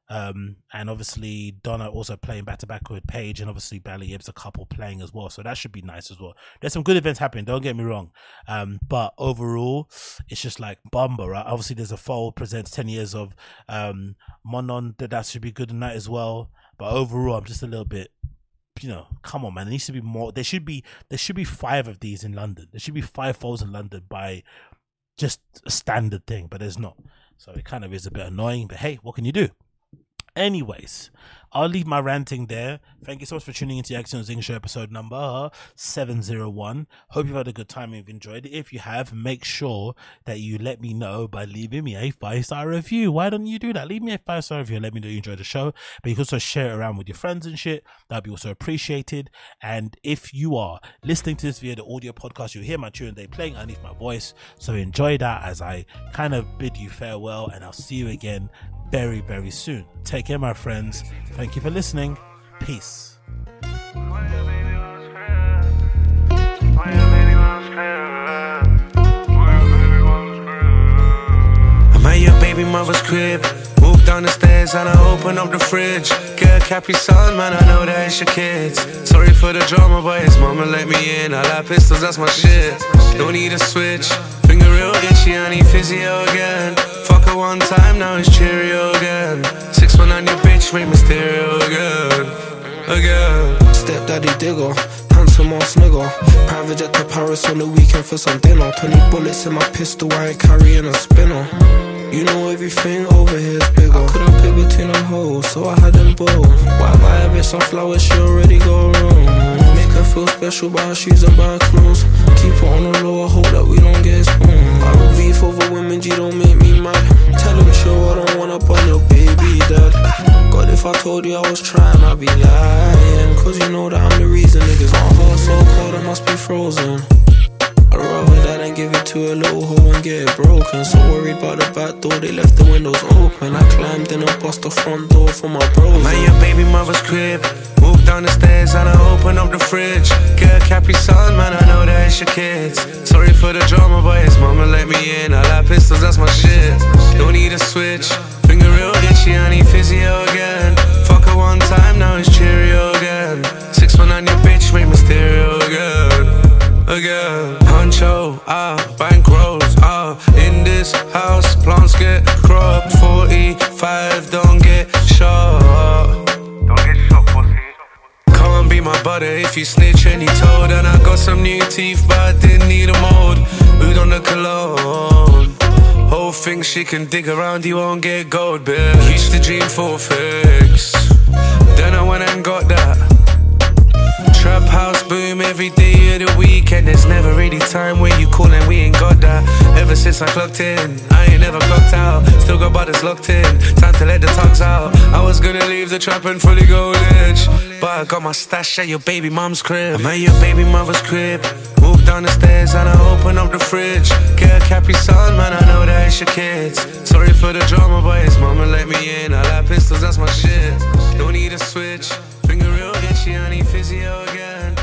Um, and obviously Donna also playing back to back with Paige, and obviously Bally Ibs a couple playing as well. So that should be nice as well. There's some good events happening. Don't get me wrong. Um, but overall, it's just like Bumba, right? Obviously, there's a Fold presents 10 years of um, Monon. That that should be good tonight as well. But overall, I'm just a little bit you know, come on, man. There needs to be more. There should be there should be five of these in London. There should be five folds in London by just a standard thing, but there's not. So it kind of is a bit annoying. But hey, what can you do? Anyways, I'll leave my ranting there. Thank you so much for tuning into the Agostinho Zinga Show episode number uh, 701. Hope you've had a good time and you've enjoyed it. If you have, make sure that you let me know by leaving me a five star review. Why don't you do that? Leave me a five star review let me know you enjoyed the show. But you can also share it around with your friends and shit. That'd be also appreciated. And if you are listening to this via the audio podcast, you'll hear my tune they playing underneath my voice. So enjoy that as I kind of bid you farewell and I'll see you again very, very soon. Take care, my friends. Thank you for listening. Peace. I'm at your baby mother's crib. Walk down the stairs and I open up the fridge. A Capri Sun, man, I know that it's your kids. Sorry for the drama, but his mama let me in. I like pistols, that's my shit. Don't need a switch. Finger real itchy, I need physio again. Her one time, now it's Cheerio again. Six one on your bitch, Rey Mysterio again. Again. Stepdaddy Digga, handsome ass nigga. Private jet to Paris on the weekend for some dinner. 20 bullets in my pistol, I ain't carrying a spinner. You know everything over here's bigger. I couldn't pick between them hoes, so I had them both. Why buy a bitch some flowers? She already got room. Feel special by shoes and by clothes. Keep her on the low, I hope that we don't get spoon. I don't beef over women, G don't make me mad. Tell him sure I don't wanna burn your baby dad. God, if I told you I was trying, I'd be lying. Cause you know that I'm the reason niggas on her so cold, I must be frozen. I'd rather that than give it to a little hoe and get it broken. So worried about the back door, they left the windows open. I climbed in and bust the front door for my bros. I'm your baby mother's crib. Down the stairs and I open up the fridge. Get a Capri Sun, man, I know that it's your kids. Sorry for the drama, but his mama let me in. I like pistols, that's my shit. Don't need a switch. Finger real itchy, I need physio again. Fuck her one time, now it's Cheerio again. Six one on your bitch, Rey Mysterio again. Again. Huncho, ah, bankrolls, ah. In this house, plants get cropped. 45, don't my butter if you snitch any told. And I got some new teeth, but I didn't need a mold. Oud on the cologne. Whole thing she can dig around, you won't get gold, bitch. Used to dream for a fix. Then I went and got that. Trap house boom every day of the week, and there's never really time when you call and we ain't got that. Ever since I clocked in, I ain't never clocked out. Still got butters locked in, time to let the tugs out. I was gonna leave the trap and fully go edge, but I got my stash at your baby mom's crib. I'm at your baby mother's crib. Walk down the stairs and I open up the fridge. Get a Capri Sun, man, I know that it's your kids. Sorry for the drama, but his mama let me in. I like pistols, that's my shit. Don't need a switch. I need physio again.